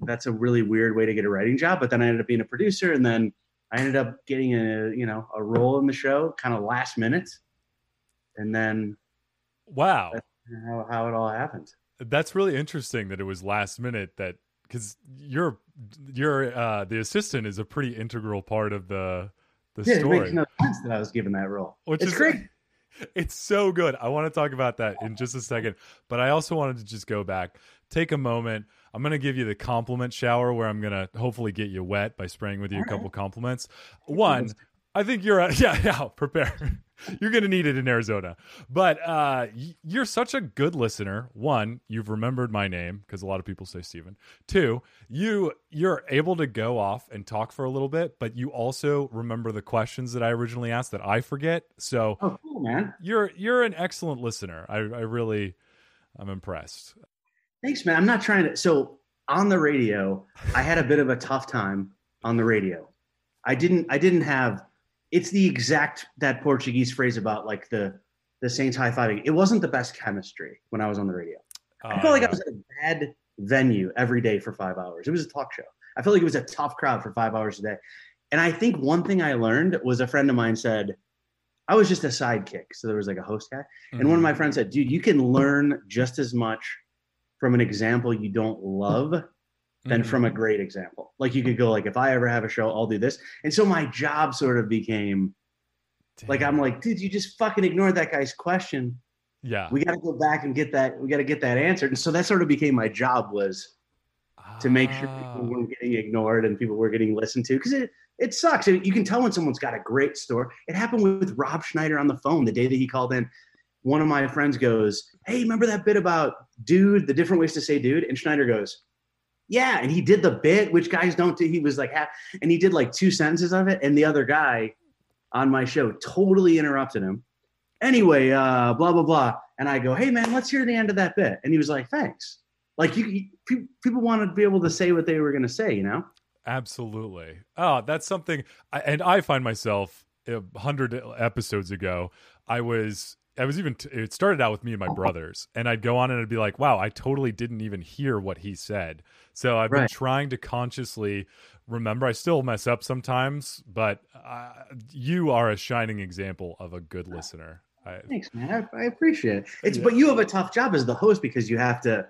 [SPEAKER 6] that's a really weird way to get a writing job. But then I ended up being a producer, and then I ended up getting a you know a role in the show, kind of last minute, and then
[SPEAKER 1] wow.
[SPEAKER 6] how, how it all happened.
[SPEAKER 1] That's really interesting that it was last minute that because you're you're uh the assistant is a pretty integral part of the the
[SPEAKER 6] Yeah, it
[SPEAKER 1] story.
[SPEAKER 6] makes no sense that I was given that role.
[SPEAKER 1] Which
[SPEAKER 6] it's
[SPEAKER 1] is
[SPEAKER 6] great.
[SPEAKER 1] It's so good. I want to talk about that in just a second, but I also wanted to just go back, take a moment. I'm going to give you the compliment shower where I'm going to hopefully get you wet by spraying with you a
[SPEAKER 6] All right.
[SPEAKER 1] couple compliments. One, I think you're a, yeah, yeah, prepare. You're going to need it in Arizona. But uh you're such a good listener. One, you've remembered my name because a lot of people say Steven. Two, you you're able to go off and talk for a little bit, but you also remember the questions that I originally asked that I forget. So
[SPEAKER 6] Oh, cool, man.
[SPEAKER 1] you're you're an excellent listener. I, I really I'm impressed.
[SPEAKER 6] Thanks, man. I'm not trying to. So on the radio, I had a bit of a tough time on the radio. I didn't. I didn't have. It's the exact that Portuguese phrase about like the the Saints high fiving. It wasn't the best chemistry when I was on the radio. I
[SPEAKER 1] Uh,
[SPEAKER 6] felt like. I was at a bad venue every day for five hours. It was a talk show. I felt like it was a tough crowd for five hours a day. And I think one thing I learned was a friend of mine said, I was just a sidekick. So there was like a host guy. And one of
[SPEAKER 1] Mm-hmm.
[SPEAKER 6] my friends said, dude, you can learn just as much from an example you don't love than
[SPEAKER 1] Mhm.
[SPEAKER 6] from a great example. Like you could go like, if I ever have a show, I'll do this. And so my job sort of became like, I'm like, dude, you just fucking ignored that guy's question.
[SPEAKER 1] yeah
[SPEAKER 6] We got to go back and get that. We got to get that answered. And so that sort of became my job was to make sure
[SPEAKER 1] Ah.
[SPEAKER 6] people weren't getting ignored and people were getting listened to because it it sucks. And You can tell when someone's got a great story. It happened with Rob Schneider on the phone the day that he called in. One of my friends goes, "Hey, remember that bit about dude? The different ways to say dude?" And Schneider goes, "Yeah." And he did the bit, which guys don't do. He was like, and he did like two sentences of it, and the other guy on my show totally interrupted him. Anyway, uh, blah blah blah, and I go, "Hey man, let's hear the end of that bit." And he was like, "Thanks." Like you, you people want to be able to say what they were going to say, you know.
[SPEAKER 1] Absolutely. Oh, that's something. I, and I find myself a hundred episodes ago. I was. I was even. T- it started out with me and my brothers, and I'd go on and I'd be like, "Wow, I totally didn't even hear what he said." So I've been trying to consciously remember. I still mess up sometimes, but uh, you are a shining example of a good listener. I,
[SPEAKER 6] Thanks, man. I, I appreciate it. It's
[SPEAKER 1] Yeah.
[SPEAKER 6] but you have a tough job as the host because you have to.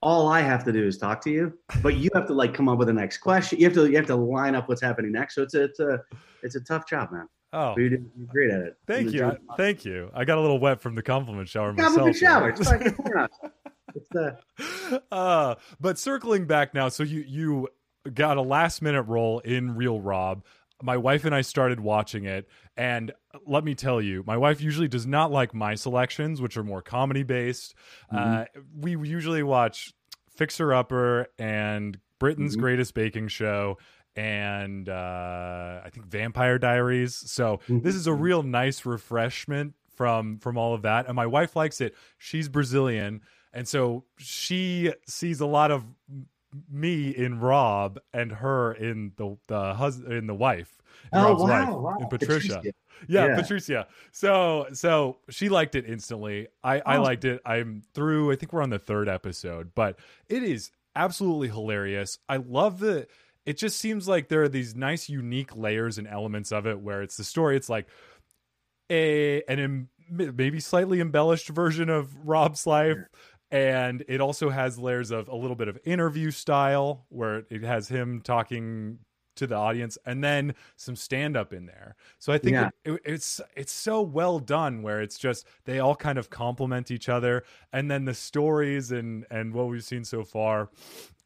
[SPEAKER 6] All I have to do is talk to you, but you have to like come up with the next question. You have to you have to line up what's happening next. So it's a it's a it's a tough job, man.
[SPEAKER 1] Oh,
[SPEAKER 6] But you're great at it.
[SPEAKER 1] thank you. I- thank you. I got a little wet from the compliment shower myself.
[SPEAKER 6] Compliment shower. It's fucking porn out. It's the
[SPEAKER 1] uh, but circling back now, so you you got a last minute role in Real Rob. My wife and I started watching it, and let me tell you, my wife usually does not like my selections, which are more comedy based. Uh, we usually watch Fixer Upper and Britain's
[SPEAKER 6] Mhm.
[SPEAKER 1] Greatest Baking Show. And uh, I think Vampire Diaries. So this is a real nice refreshment from from all of that. And my wife likes it. She's Brazilian, and so she sees a lot of me in Rob and her in the the husband in the wife. in
[SPEAKER 6] oh
[SPEAKER 1] Rob's
[SPEAKER 6] wow,
[SPEAKER 1] wife,
[SPEAKER 6] wow.
[SPEAKER 1] in Patricia.
[SPEAKER 6] Patricia.
[SPEAKER 1] Yeah,
[SPEAKER 6] Yeah.
[SPEAKER 1] Patricia. So so she liked it instantly. I I
[SPEAKER 6] Oh.
[SPEAKER 1] liked it. I'm through. I think we're on the third episode, but it is absolutely hilarious. I love the. It just seems like there are these nice, unique layers and elements of it where it's the story. It's like a an em, maybe slightly embellished version of Rob's life. And it also has layers of a little bit of interview style where it has him talking to the audience and then some stand up in there. So I think
[SPEAKER 6] Yeah.
[SPEAKER 1] it, it, it's it's so well done where it's just they all kind of complement each other and then the stories and and what we've seen so far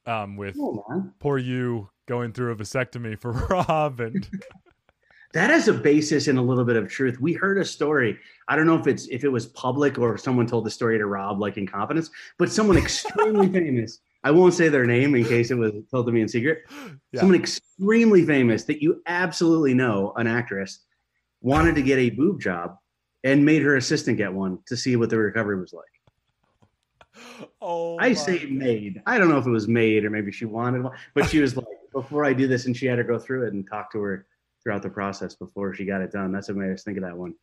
[SPEAKER 1] um with
[SPEAKER 6] man.
[SPEAKER 1] poor you going through a vasectomy for Rob and
[SPEAKER 6] That has a basis in a little bit of truth. We heard a story. I don't know if it's if it was public or if someone told the story to Rob, like in confidence, but someone extremely famous. I won't say their name in case it was told to me in secret.
[SPEAKER 1] Yeah.
[SPEAKER 6] Someone extremely famous that you absolutely know, an actress, wanted to get a boob job and made her assistant get one to see what the recovery was like.
[SPEAKER 1] oh
[SPEAKER 6] I
[SPEAKER 1] my
[SPEAKER 6] say made. I don't know if it was made or maybe she wanted one, but she was like, before I do this, and she had to go through it and talk to her throughout the process before she got it done. That's what made us think of that one.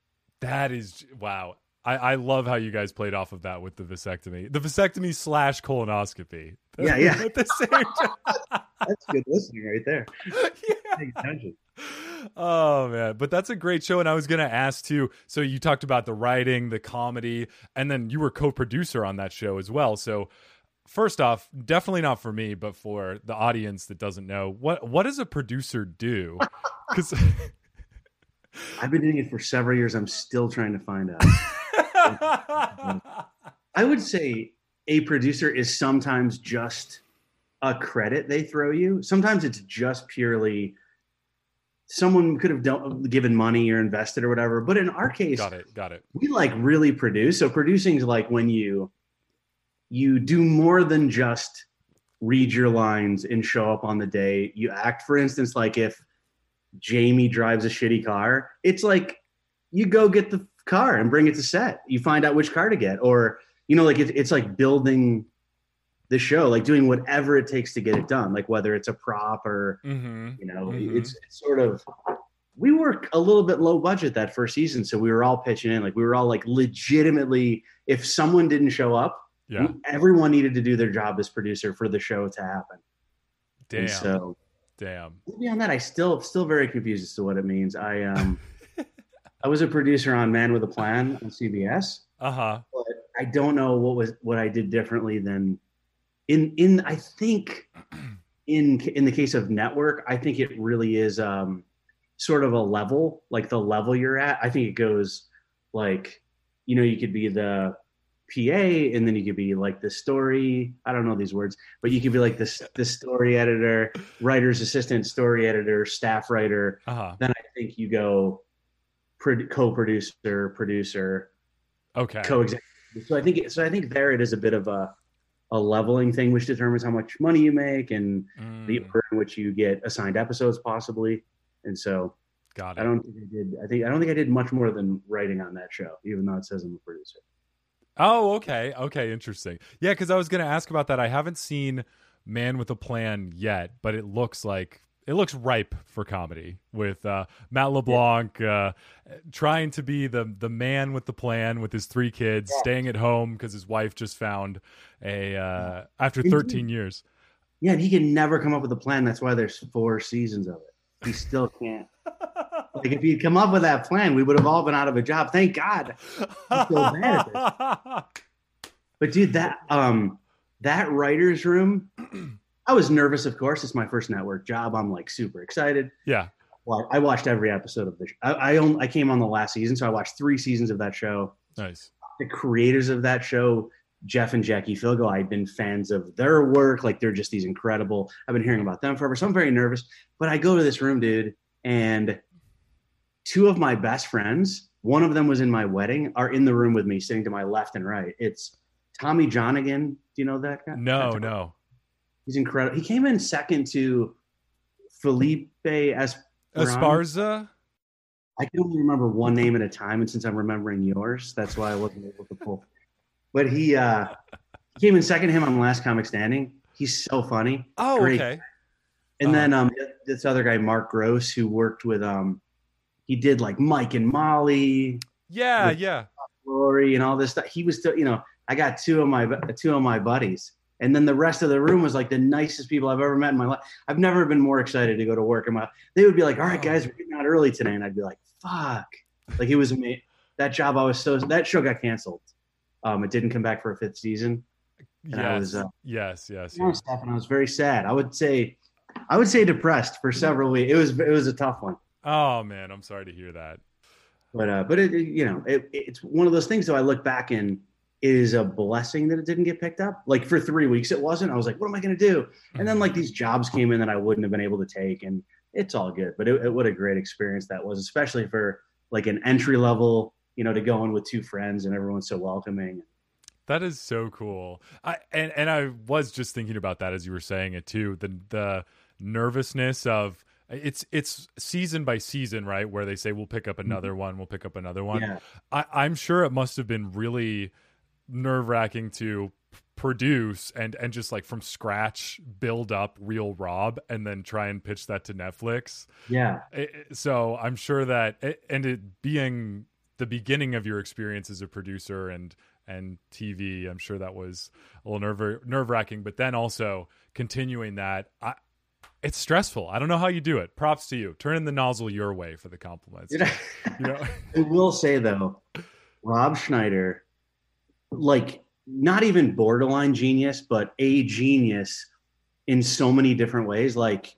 [SPEAKER 1] That is wow. I, I love how you guys played off of that with the vasectomy, the vasectomy slash colonoscopy.
[SPEAKER 6] Yeah, yeah.
[SPEAKER 1] At the same time.
[SPEAKER 6] That's good listening right there.
[SPEAKER 1] yeah. Oh man, but that's a great show, and I was gonna ask too. So you talked about the writing, the comedy, and then you were co-producer on that show as well. So first off, definitely not for me, but for the audience that doesn't know, what what does a producer do? Because
[SPEAKER 6] I've been doing it for several years. I'm still trying to find out. I would say a producer is sometimes just a credit they throw you. Sometimes it's just purely someone could have done, given money or invested or whatever. But in our case,
[SPEAKER 1] got it, got it.
[SPEAKER 6] we like really produce. So producing is like when you you do more than just read your lines and show up on the day. You act, for instance, like if Jamie drives a shitty car, it's like you go get the car and bring it to set. You find out which car to get, or you know, like it, it's like building the show, like doing whatever it takes to get it done. Like whether it's a prop or
[SPEAKER 1] Mm-hmm.
[SPEAKER 6] you know,
[SPEAKER 1] Mhm.
[SPEAKER 6] it's, it's sort of we were a little bit low budget that first season, so we were all pitching in. Like we were all like legitimately, if someone didn't show up,
[SPEAKER 1] Yeah,
[SPEAKER 6] everyone needed to do their job as producer for the show to happen.
[SPEAKER 1] damn.
[SPEAKER 6] And so
[SPEAKER 1] Damn.
[SPEAKER 6] Beyond that, I still still very confused as to what it means. I um I was a producer on Man with a Plan on CBS,
[SPEAKER 1] Uh huh.
[SPEAKER 6] but I don't know what was what I did differently than in in I think in in the case of network, I think it really is um sort of a level, like the level you're at. I think it goes like you know, you could be the PA and then you could be like the story, I don't know these words, but you could be like this the story editor, writer's assistant, story editor, staff writer,
[SPEAKER 1] Uh huh.
[SPEAKER 6] then I think you go pro- co-producer, producer,
[SPEAKER 1] Okay.
[SPEAKER 6] co-executive. So I think so. I think there it is a bit of a a leveling thing, which determines how much money you make and the
[SPEAKER 1] Mm,
[SPEAKER 6] order in which you get assigned episodes, possibly. And so
[SPEAKER 1] got it.
[SPEAKER 6] I don't think I did. I think I don't think I did much more than writing on that show, even though it says I'm a producer.
[SPEAKER 1] Oh, okay. Okay, interesting. Yeah, because I was going to ask about that. I haven't seen Man with a Plan yet, but it looks like it looks ripe for comedy with uh, Matt LeBlanc uh, trying to be the the man with the plan with his three kids, staying at home because his wife just found a uh, after
[SPEAKER 6] Indeed.
[SPEAKER 1] 13 years.
[SPEAKER 6] Yeah, and he can never come up with a plan. That's why there's four seasons of it. He still can't. like if he'd come up with that plan, we would have all been out of a job. Thank God. I'm so bad at But dude, that um that writer's room, I was nervous, of course. It's my first network job. I'm like super excited.
[SPEAKER 1] yeah.
[SPEAKER 6] Well, I watched every episode of the show. I I, only, I came on the last season, so I watched three seasons of that show.
[SPEAKER 1] Nice.
[SPEAKER 6] The creators of that show, Jeff and Jackie Filgo, I've been fans of their work. Like they're just these incredible. I've been hearing about them forever. So I'm very nervous. But I go to this room, dude, and two of my best friends, one of them was in my wedding, are in the room with me, sitting to my left and right. It's Tommy Johnagin. Do you know that guy?
[SPEAKER 1] No, no.
[SPEAKER 6] He's incredible. He came in second to Felipe Es.
[SPEAKER 1] Esparza?
[SPEAKER 6] I can only remember one name at a time, and since I'm remembering yours, that's why I wasn't able to pull. But he uh, came in second to him on Last Comic Standing. He's so funny.
[SPEAKER 1] Oh,
[SPEAKER 6] Great.
[SPEAKER 1] okay.
[SPEAKER 6] And
[SPEAKER 1] Uh-huh.
[SPEAKER 6] then um, this other guy, Mark Gross, who worked with um, he did like Mike and Molly,
[SPEAKER 1] Yeah, yeah.
[SPEAKER 6] Rory, and all this stuff. He was still, you know, I got two of my two of my buddies, and then the rest of the room was like the nicest people I've ever met in my life. I've never been more excited to go to work. And my they would be like, "All right, guys, we're getting out early today," and I'd be like, "Fuck!" Like it was amazing. That job, I was so that show got canceled. Um, it didn't come back for a fifth season.
[SPEAKER 1] Yes.
[SPEAKER 6] I was, uh,
[SPEAKER 1] yes, yes, yes.
[SPEAKER 6] and I was very sad. I would say, I would say depressed for several weeks. It was it was a tough one.
[SPEAKER 1] Oh man, I'm sorry to hear that.
[SPEAKER 6] But uh, but it, it- you know it, it's one of those things. Though I look back and it is a blessing that it didn't get picked up. Like for three weeks it wasn't. I was like, what am I going to do? And then mm-hmm. like these jobs came in that I wouldn't have been able to take, and it's all good. But it, it what a great experience that was, especially for like an entry level. You know, to go in with two friends and everyone's so welcoming.
[SPEAKER 1] That is so cool. I and and I was just thinking about that as you were saying it too. The the nervousness of it's it's season by season, right? Where they say we'll pick up mm-hmm. another one, we'll pick up another one.
[SPEAKER 6] Yeah,
[SPEAKER 1] I, I'm sure it must have been really nerve wracking to produce and and just like from scratch build up real Rob and then try and pitch that to Netflix.
[SPEAKER 6] yeah,
[SPEAKER 1] It- so I'm sure that it, and it being the beginning of your experience as a producer and and TV, I'm sure that was a little nerve nerve wracking. But then also continuing that, I, it's stressful. I don't know how you do it. Props to you. Turning the nozzle your way for the compliments.
[SPEAKER 6] You know,
[SPEAKER 1] You know?
[SPEAKER 6] I will say though, Rob Schneider, like not even borderline genius, but a genius in so many different ways. Like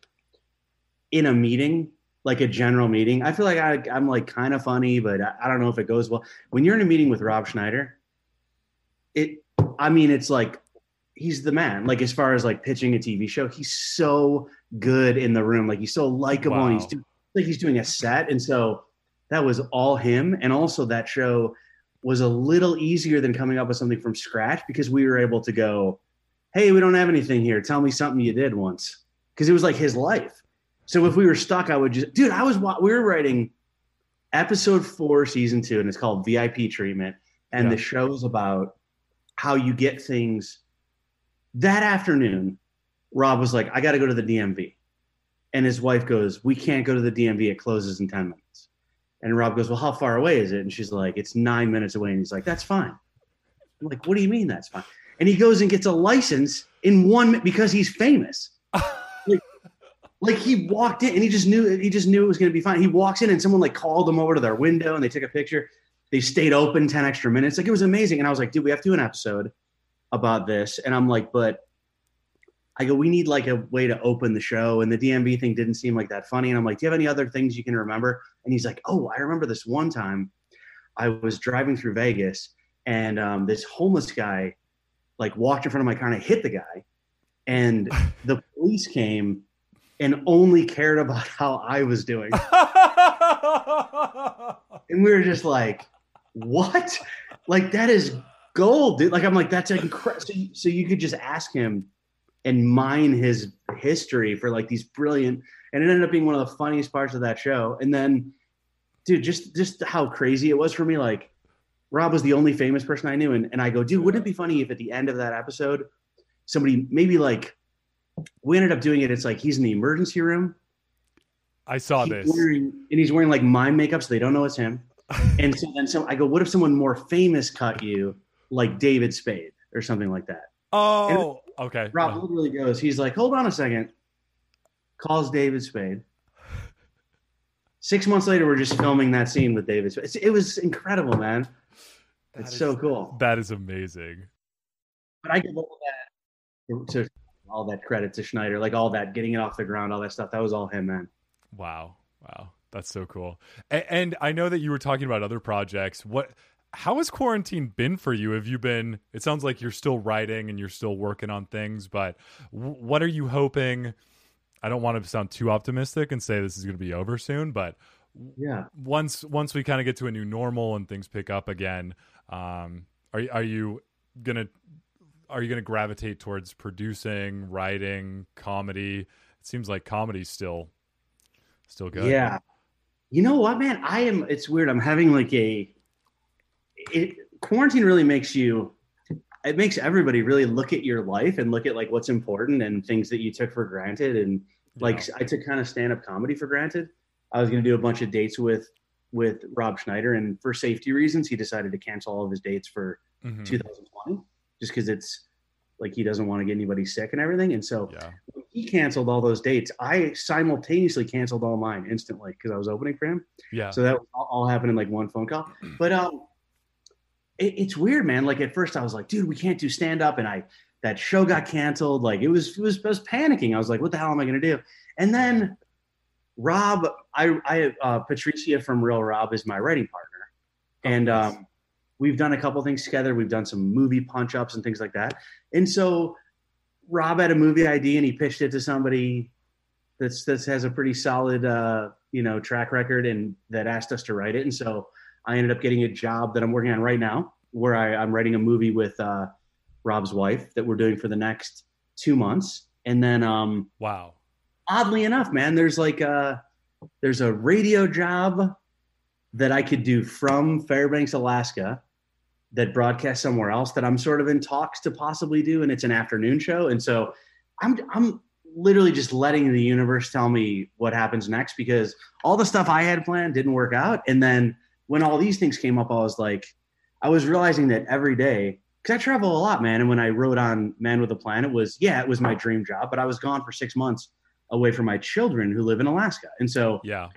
[SPEAKER 6] in a meeting, like a general meeting, I feel like I, I'm like kind of funny, but I, I don't know if it goes well. When you're in a meeting with Rob Schneider, it, I mean, it's like he's the man. Like as far as like pitching a TV show, he's so good in the room. Like he's so likable, and he's
[SPEAKER 1] Wow.
[SPEAKER 6] doing like he's doing a set, and so that was all him. And also that show was a little easier than coming up with something from scratch because we were able to go, "Hey, we don't have anything here. Tell me something you did once," because it was like his life. So if we were stuck, I would just, dude, I was we were writing episode four, season two, and it's called VIP treatment, and
[SPEAKER 1] Yeah.
[SPEAKER 6] the show's about how you get things. That afternoon, Rob was like, "I got to go to the DMV," and his wife goes, "We can't go to the DMV. It closes in ten minutes." And Rob goes, Well, how far away is it? And she's like, It's nine minutes away. And he's like, That's fine. I'm like, What do you mean that's fine? And he goes and gets a license in one because he's famous. Like, Like he walked in and he just knew he just knew it was going to be fine. He walks in and someone like called him over to their window and they took a picture. They stayed open ten extra minutes. Like it was amazing. And I was like, dude, we have to do an episode about this. And I'm like, but I go, we need like a way to open the show. And the DMV thing didn't seem like that funny. And I'm like, do you have any other things you can remember? And he's like, oh, I remember this one time I was driving through Vegas and um, this homeless guy like walked in front of my car and I hit the guy. And the police came and only cared about how I was doing. And we were just like, what? Like that is gold, dude. Like I'm like, that's incredible. So, so you could just ask him and mine his history for like these brilliant and it ended up being one of the funniest parts of that show. And then dude, just just how crazy it was for me. Like Rob was the only famous person I knew. And, and I go, dude, wouldn't it be funny if at the end of that episode, somebody maybe like we ended up doing it. It's like he's in the emergency room.
[SPEAKER 1] I saw
[SPEAKER 6] He's
[SPEAKER 1] this.
[SPEAKER 6] wearing- and he's wearing like mime makeup, so they don't know it's him. And so then so I go, what if someone more famous cut you, like David Spade or something like that?
[SPEAKER 1] Oh, okay.
[SPEAKER 6] Rob
[SPEAKER 1] Uh,
[SPEAKER 6] literally goes, he's like, hold on a second. Calls David Spade. Six months later, we're just filming that scene with David Spade. It's- It was incredible, man.
[SPEAKER 1] that
[SPEAKER 6] It's
[SPEAKER 1] is-
[SPEAKER 6] so cool.
[SPEAKER 1] That is amazing.
[SPEAKER 6] But I give all that to all that credit to Schneider, like all that getting it off the ground, all that stuff. That was all him, man.
[SPEAKER 1] Wow. Wow. That's so cool. And, and I know that you were talking about other projects. What how has quarantine been for you? Have you been it sounds like you're still writing and you're still working on things, but w- what are you hoping I don't want to sound too optimistic and say this is going to be over soon, but
[SPEAKER 6] Yeah.
[SPEAKER 1] once once we kind of get to a new normal and things pick up again, um, are are you gonna are you gonna gravitate towards producing, writing, comedy? It seems like comedy's still still good.
[SPEAKER 6] Yeah. You know what, man? I am. It's weird. I'm having like a. It, quarantine really makes you. It makes everybody really look at your life and look at like what's important and things that you took for granted. And like
[SPEAKER 1] Yeah.
[SPEAKER 6] I took kind of stand up comedy for granted. I was going to do a bunch of dates with with Rob Schneider, and for safety reasons, he decided to cancel all of his dates for
[SPEAKER 1] Mhm.
[SPEAKER 6] 2020, just because it's like he doesn't want to get anybody sick and everything. And so
[SPEAKER 1] yeah.
[SPEAKER 6] when he canceled all those dates, I simultaneously canceled all mine instantly because I was opening for him.
[SPEAKER 1] Yeah.
[SPEAKER 6] So that all happened in like one phone call. But um, it, it's weird, man. Like at first, I was like, dude, we can't do stand up, and I that show got canceled. Like it was, it was, I was panicking. I was like, what the hell am I gonna do? And then Rob, I, I, uh, Patricia from Real Rob is my writing partner, and
[SPEAKER 1] nice.
[SPEAKER 6] um, we've done a couple things together. We've done some movie punch ups and things like that. And so Rob had a movie idea and he pitched it to somebody that's that has a pretty solid uh, you know track record and that asked us to write it. And so I ended up getting a job that I'm working on right now, where I, I'm writing a movie with uh, Rob's wife that we're doing for the next two months. And then um,
[SPEAKER 1] wow.
[SPEAKER 6] oddly enough, man, there's like a there's a radio job that I could do from Fairbanks, Alaska, that broadcasts somewhere else that I'm sort of in talks to possibly do, and it's an afternoon show. And so I'm I'm literally just letting the universe tell me what happens next because all the stuff I had planned didn't work out. And then when all these things came up, I was like, I was realizing that every day because I travel a lot, man. And when I wrote on Man with a Plan, it was yeah, it was my dream job, but I was gone for six months away from my children who live in Alaska. And so
[SPEAKER 1] Yeah.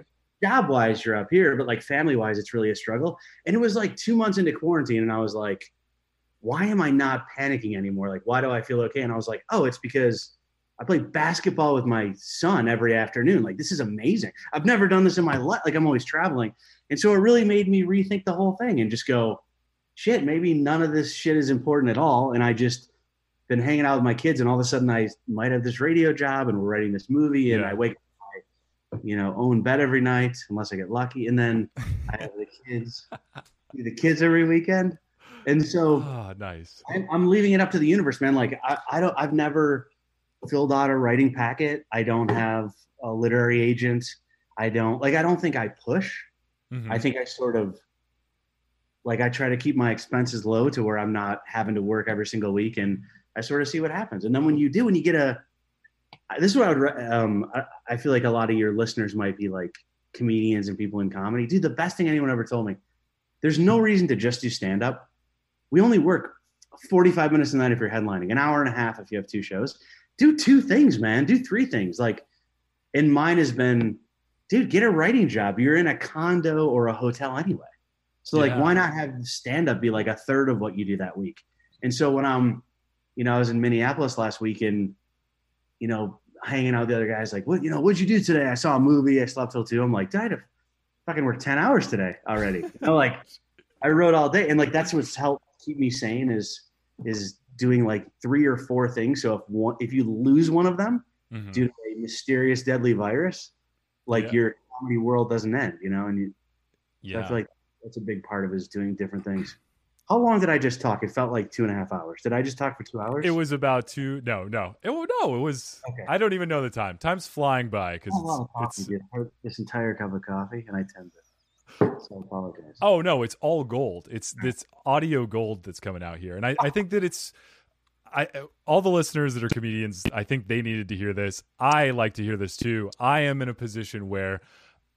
[SPEAKER 6] job wise, you're up here, but like family wise, it's really a struggle. And it was like two months into quarantine, and I was like, why am I not panicking anymore? Like, why do I feel okay? And I was like, oh, it's because I play basketball with my son every afternoon. Like, this is amazing. I've never done this in my life. Like, I'm always traveling. And so it really made me rethink the whole thing and just go, shit, maybe none of this shit is important at all. And I just been hanging out with my kids, and all of a sudden I might have this radio job, and we're writing this movie, and
[SPEAKER 1] Yeah.
[SPEAKER 6] I wake up, my, you know, own bed every night, unless I get lucky, and then I have the kids, the kids every weekend, and so
[SPEAKER 1] Ah, nice.
[SPEAKER 6] I'm, I'm leaving it up to the universe, man. Like I, I don't, I've never filled out a writing packet. I don't have a literary agent. I don't like. I don't think I push.
[SPEAKER 1] Mhm.
[SPEAKER 6] I think I sort of like I try to keep my expenses low to where I'm not having to work every single week, and I sort of see what happens. And then when you do, when you get a, this is what I would. Um, I, I feel like a lot of your listeners might be like comedians and people in comedy. Dude, the best thing anyone ever told me. There's no reason to just do stand up. We only work 45 minutes a night if you're headlining, an hour and a half if you have two shows. Do two things, man. Do three things. Like And mine has been, dude, get a writing job. You're in a condo or a hotel anyway. So like,
[SPEAKER 1] Yeah.
[SPEAKER 6] why not have stand up be like a third of what you do that week? And so when I'm, you know, I was in Minneapolis last week and, you know, hanging out with the other guys, like, what, you know, what'd you do today? I saw a movie. I slept till two. I'm like, died of fucking work 10 hours today already. Know, like I wrote all day. And like, that's what's helped keep me sane is, is doing like three or four things. So if one, if you lose one of them
[SPEAKER 1] Mhm.
[SPEAKER 6] due to a mysterious deadly virus, like
[SPEAKER 1] Yeah.
[SPEAKER 6] your comedy world doesn't end, you know, and you,
[SPEAKER 1] yeah.
[SPEAKER 6] I feel like that's a big part of it is doing different things. How long did I just talk? It felt like two and a half hours. Did I just talk for two hours?
[SPEAKER 1] It was about two. No, no, it no. It was.
[SPEAKER 6] Okay.
[SPEAKER 1] I don't even know the time. Time's flying by because it's, it's.
[SPEAKER 6] dude. I had this entire cup of coffee, and I tend to. So apologize.
[SPEAKER 1] Oh no, it's all gold. It's this audio gold that's coming out here, and I, I ah. think that it's. I all the listeners that are comedians, I think they needed to hear this. I like to hear this too. I am in a position where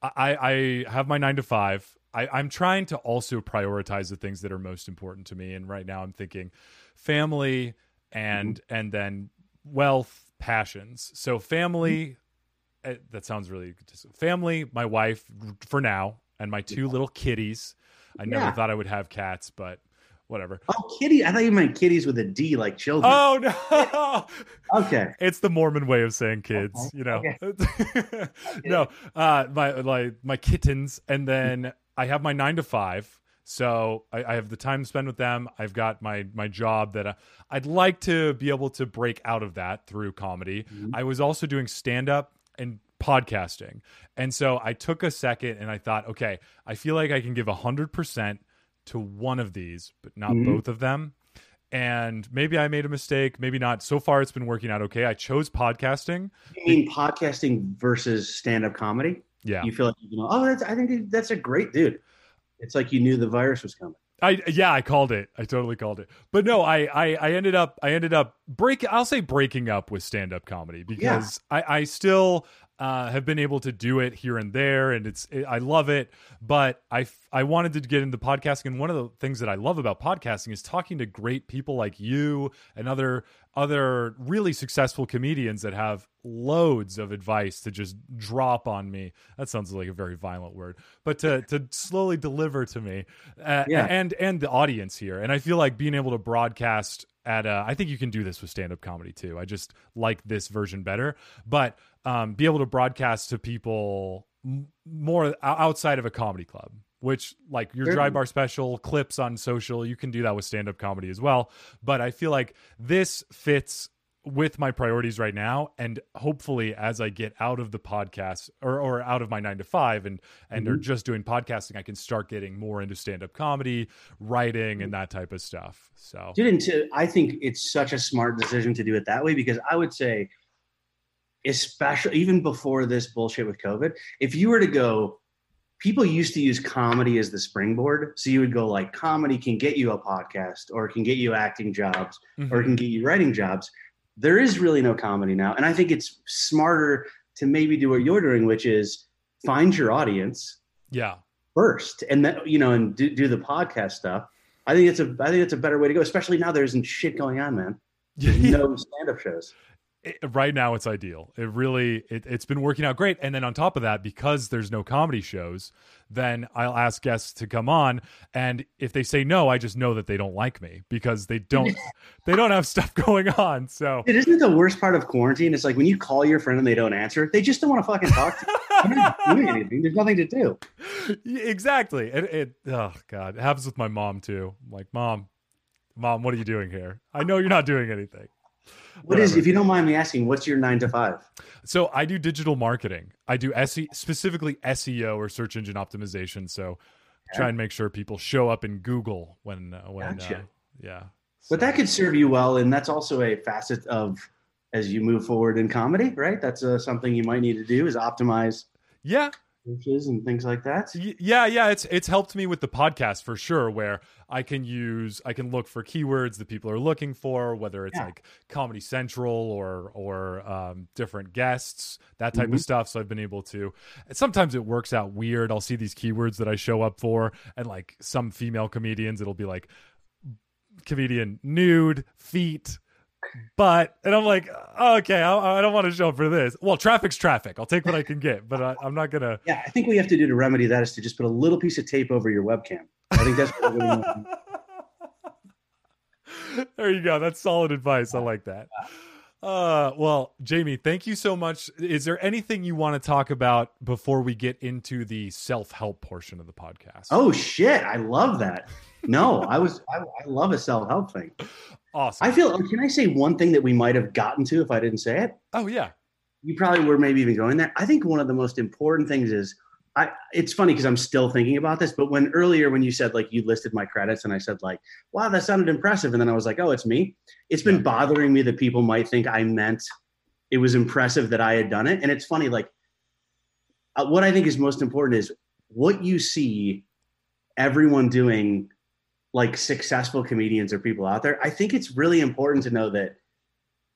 [SPEAKER 1] I, I have my nine to five. I, I'm trying to also prioritize the things that are most important to me. And right now I'm thinking family and and then wealth, passions. So family eh, that sounds really good. family, my wife for now, and my two little kitties. I never
[SPEAKER 6] Yeah.
[SPEAKER 1] thought I would have cats, but whatever.
[SPEAKER 6] Oh, kitty! I thought you meant kitties with a D, like children.
[SPEAKER 1] Oh no.
[SPEAKER 6] okay.
[SPEAKER 1] It's the Mormon way of saying kids,
[SPEAKER 6] Okay,
[SPEAKER 1] you know.
[SPEAKER 6] okay.
[SPEAKER 1] no, uh, my like my kittens, and then I have my nine to five, so I, I have the time to spend with them. I've got my my job that I, I'd like to be able to break out of that through comedy.
[SPEAKER 6] Mhm.
[SPEAKER 1] I was also doing stand up and podcasting, and so I took a second and I thought, okay, I feel like I can give hundred percent to one of these, but not
[SPEAKER 6] Mhm.
[SPEAKER 1] both of them and maybe I made a mistake, maybe not. So far, it's been working out okay. I chose podcasting.
[SPEAKER 6] You mean podcasting versus stand-up comedy?
[SPEAKER 1] Yeah,
[SPEAKER 6] You feel like you know? Oh, that's. I think that's a great dude. It's like you knew the virus was coming.
[SPEAKER 1] I yeah, I called it. I totally called it. But no, I I, I ended up I ended up break. I'll say breaking up with stand up comedy because I I still. Uh, have been able to do it here and there, and it's it, I love it. But I f- I wanted to get into podcasting, and one of the things that I love about podcasting is talking to great people like you and other other really successful comedians that have loads of advice to just drop on me. That sounds like a very violent word, but to to slowly deliver to me, uh,
[SPEAKER 6] Yeah.
[SPEAKER 1] and and the audience here. And I feel like being able to broadcast at uh, I think you can do this with stand up comedy too. I just like this version better, but um, be able to broadcast to people m- more outside of a comedy club. Which, like your dry bar special, clips on social, you can do that with stand up comedy as well. But I feel like this fits with my priorities right now and hopefully as i get out of the podcast or, or out of my nine to five and and are mm-hmm. just doing podcasting i can start getting more into stand-up comedy writing and that type of stuff so
[SPEAKER 6] Dude, and to, I think it's such a smart decision to do it that way because I would say, especially even before this bullshit with COVID, if you were to go, people used to use comedy as the springboard. So you would go like, comedy can get you a podcast or it can get you acting jobs or it mm-hmm. can get you writing jobs. There is really no comedy now. And I think it's smarter to maybe do what you're doing, which is find your audience
[SPEAKER 1] yeah.
[SPEAKER 6] first and then you know and do, do the podcast stuff. I think it's a i think it's a better way to go especially now there isn't shit going on man. No stand-up shows
[SPEAKER 1] it, right now it's ideal. It really it, it's been working out great. And then on top of that because there's no comedy shows then i'll ask guests to come on. And if they say no i just know that they don't like me because they don't they don't have stuff going on. So
[SPEAKER 6] Dude, isn't the worst part of quarantine? It's like when you call your friend and they don't answer they just don't want to fucking talk to you. They're not doing anything. There's nothing to do.
[SPEAKER 1] Exactly. It, it oh god. It happens with my mom too. I'm like mom mom what are you doing here? I know you're not doing anything
[SPEAKER 6] what is if you don't mind me asking what's your nine to five
[SPEAKER 1] So I do digital marketing. I do SE specifically SEO or search engine optimization. So try and make sure people show up in Google when uh, when
[SPEAKER 6] Gotcha.
[SPEAKER 1] uh, yeah.
[SPEAKER 6] but that could serve you well and that's also a facet of as you move forward in comedy right that's uh, something you might need to do is optimize
[SPEAKER 1] yeah,
[SPEAKER 6] searches and things like that
[SPEAKER 1] yeah, yeah. It's it's helped me with the podcast for sure, where I can use I can look for keywords that people are looking for, whether it's
[SPEAKER 6] Yeah.
[SPEAKER 1] like Comedy Central or or um, different guests, that type
[SPEAKER 6] Mhm.
[SPEAKER 1] of stuff. So I've been able to. Sometimes it works out weird. I'll see these keywords that I show up for, and like some female comedians, it'll be like comedian nude feet but and I'm like, oh, okay, I, I don't want to show up for this. Well, traffic's traffic. I'll take what I can get, but I, I'm not gonna.
[SPEAKER 6] Yeah, I think we have to do to remedy that is to just put a little piece of tape over your webcam. I think that's what we're
[SPEAKER 1] there you go. That's solid advice. I like that. Uh, well, Jamie, thank you so much. Is there anything you want to talk about before we get into the self help portion of the podcast?
[SPEAKER 6] Oh shit, I love that. No, I was I, I love a self help thing.
[SPEAKER 1] awesome.
[SPEAKER 6] I feel. Can I say one thing that we might have gotten to if I didn't say it?
[SPEAKER 1] oh yeah,
[SPEAKER 6] You probably were maybe even going there. I think one of the most important things is. I, it's funny because I'm still thinking about this, but when earlier when you said like you listed my credits and I said like, wow, that sounded impressive, and then I was like, oh, it's me. It's been
[SPEAKER 1] Yeah.
[SPEAKER 6] bothering me that people might think I meant it was impressive that I had done it, and it's funny like uh, what I think is most important is what you see everyone doing, like successful comedians or people out there. I think it's really important to know that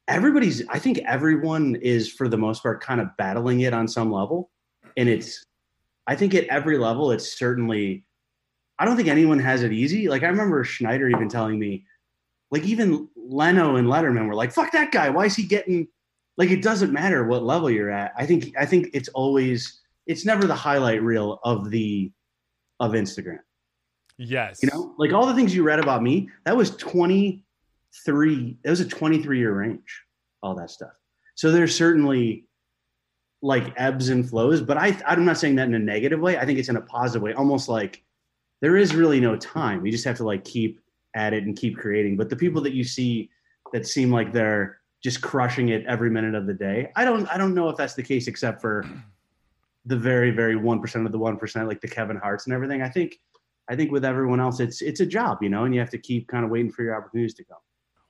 [SPEAKER 6] everybody's, I think everyone is for the most part kind of battling it on some level. And it's, I think at every level, it's certainly, I don't think anyone has it easy. Like I remember Schneider even telling me, like even Leno and Letterman were like, fuck that guy. Why is he getting, like, it doesn't matter what level you're at. I think, I think it's always, it's never the highlight reel of the of Instagram.
[SPEAKER 1] yes.
[SPEAKER 6] You know, like all the things you read about me, that was 23, it was a 23 year range, all that stuff. So there's certainly like ebbs and flows, but I I'm not saying that in a negative way. I think it's in a positive way, almost like there is really no time. You just have to like keep at it and keep creating. But the people that you see that seem like they're just crushing it every minute of the day, I don't I don't know if that's the case except for the very very 1% of the 1% like the Kevin Harts and everything. I think I think with everyone else it's it's a job, you know, and you have to keep kind of waiting for your opportunities to come.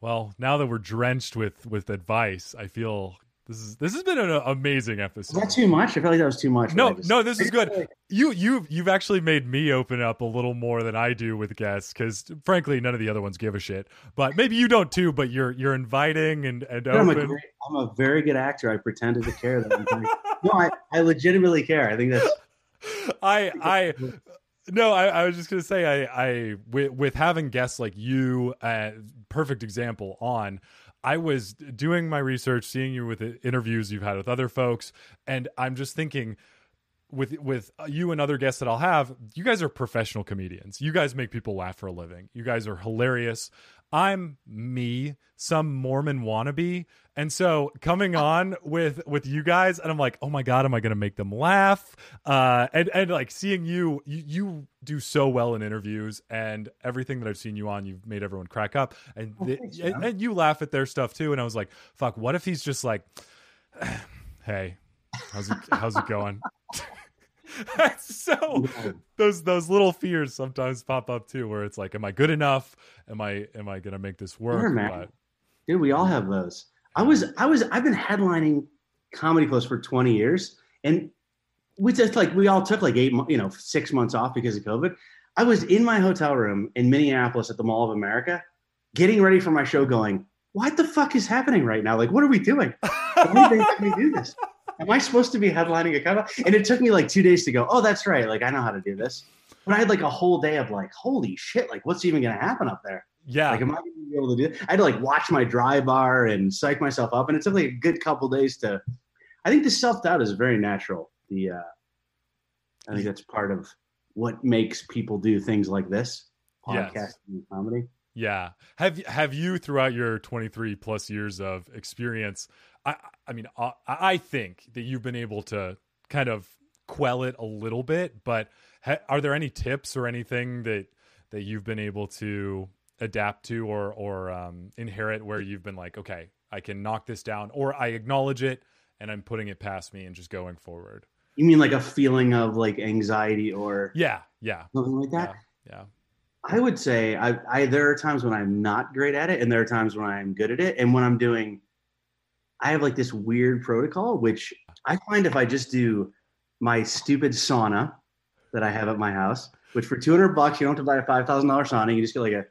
[SPEAKER 1] Well, now that we're drenched with with advice, I feel this is this has been an amazing
[SPEAKER 6] Is
[SPEAKER 1] episode.
[SPEAKER 6] that too much? I feel like that was too much.
[SPEAKER 1] No,
[SPEAKER 6] just-
[SPEAKER 1] no, this is good. You you've you've actually made me open up a little more than I do with guests because frankly, none of the other ones give a shit. But maybe you don't too. But you're you're inviting and and
[SPEAKER 6] I'm A great, I'm a very good actor. I pretended to care that I'm no, I, I legitimately care. I think that's
[SPEAKER 1] I I no, I, I was just gonna say I I with, with having guests like you, uh, perfect example on. I was doing my research, seeing you with interviews you've had with other folks, and I'm just thinking with with uh, you and other guests that I'll have, you guys are professional comedians. You guys make people laugh for a living. You guys are hilarious. I'm me, some Mormon wannabe, and so coming on with with you guys, and I'm like, oh my god, am I going to make them laugh? Uh, and and like seeing you, you, you do so well in interviews, and everything that I've seen you on, you've made everyone crack up, and
[SPEAKER 6] Oh,
[SPEAKER 1] and, and you laugh at their stuff too. And I was like, fuck, what if he's just like, hey, how's it how's it going? so those those little fears sometimes pop up too, where it's like, am I good enough? Am I am I gonna make this work?
[SPEAKER 6] Sure, man.
[SPEAKER 1] But-
[SPEAKER 6] dude. We all have those. I was I was I've been headlining comedy clubs for 20 years, and we just like we all took like eight you know six months off because of COVID. I was in my hotel room in Minneapolis at the Mall of America, getting ready for my show. Going, what the fuck is happening right now? Like, what are we doing? Why do they me do this? Am I supposed to be headlining a cover? And it took me like two days to go, oh, that's right. Like, I know how to do this. But I had like a whole day of like, holy shit, like, what's even going to happen up there?
[SPEAKER 1] yeah,
[SPEAKER 6] Like, am I going to be able to do it? I had to like watch my dry bar and psych myself up. And it took like a good couple days to, I think the self doubt is very natural. The, uh, I think that's part of what makes people do things like this
[SPEAKER 1] Yes.
[SPEAKER 6] podcasting and comedy.
[SPEAKER 1] Yeah. Have have you throughout your 23 plus years of experience I I mean I I think that you've been able to kind of quell it a little bit, but ha- are there any tips or anything that that you've been able to adapt to or or um, inherit where you've been like, okay, I can knock this down or I acknowledge it and I'm putting it past me and just going forward.
[SPEAKER 6] You mean like a feeling of like anxiety or
[SPEAKER 1] Yeah, yeah.
[SPEAKER 6] something like that?
[SPEAKER 1] Yeah. Yeah.
[SPEAKER 6] I would say I, I there are times when I'm not great at it, and there are times when I'm good at it. And when I'm doing, I have like this weird protocol, which I find if I just do my stupid sauna that I have at my house, which for 200 bucks you don't have to buy a five thousand dollar sauna, you just get like a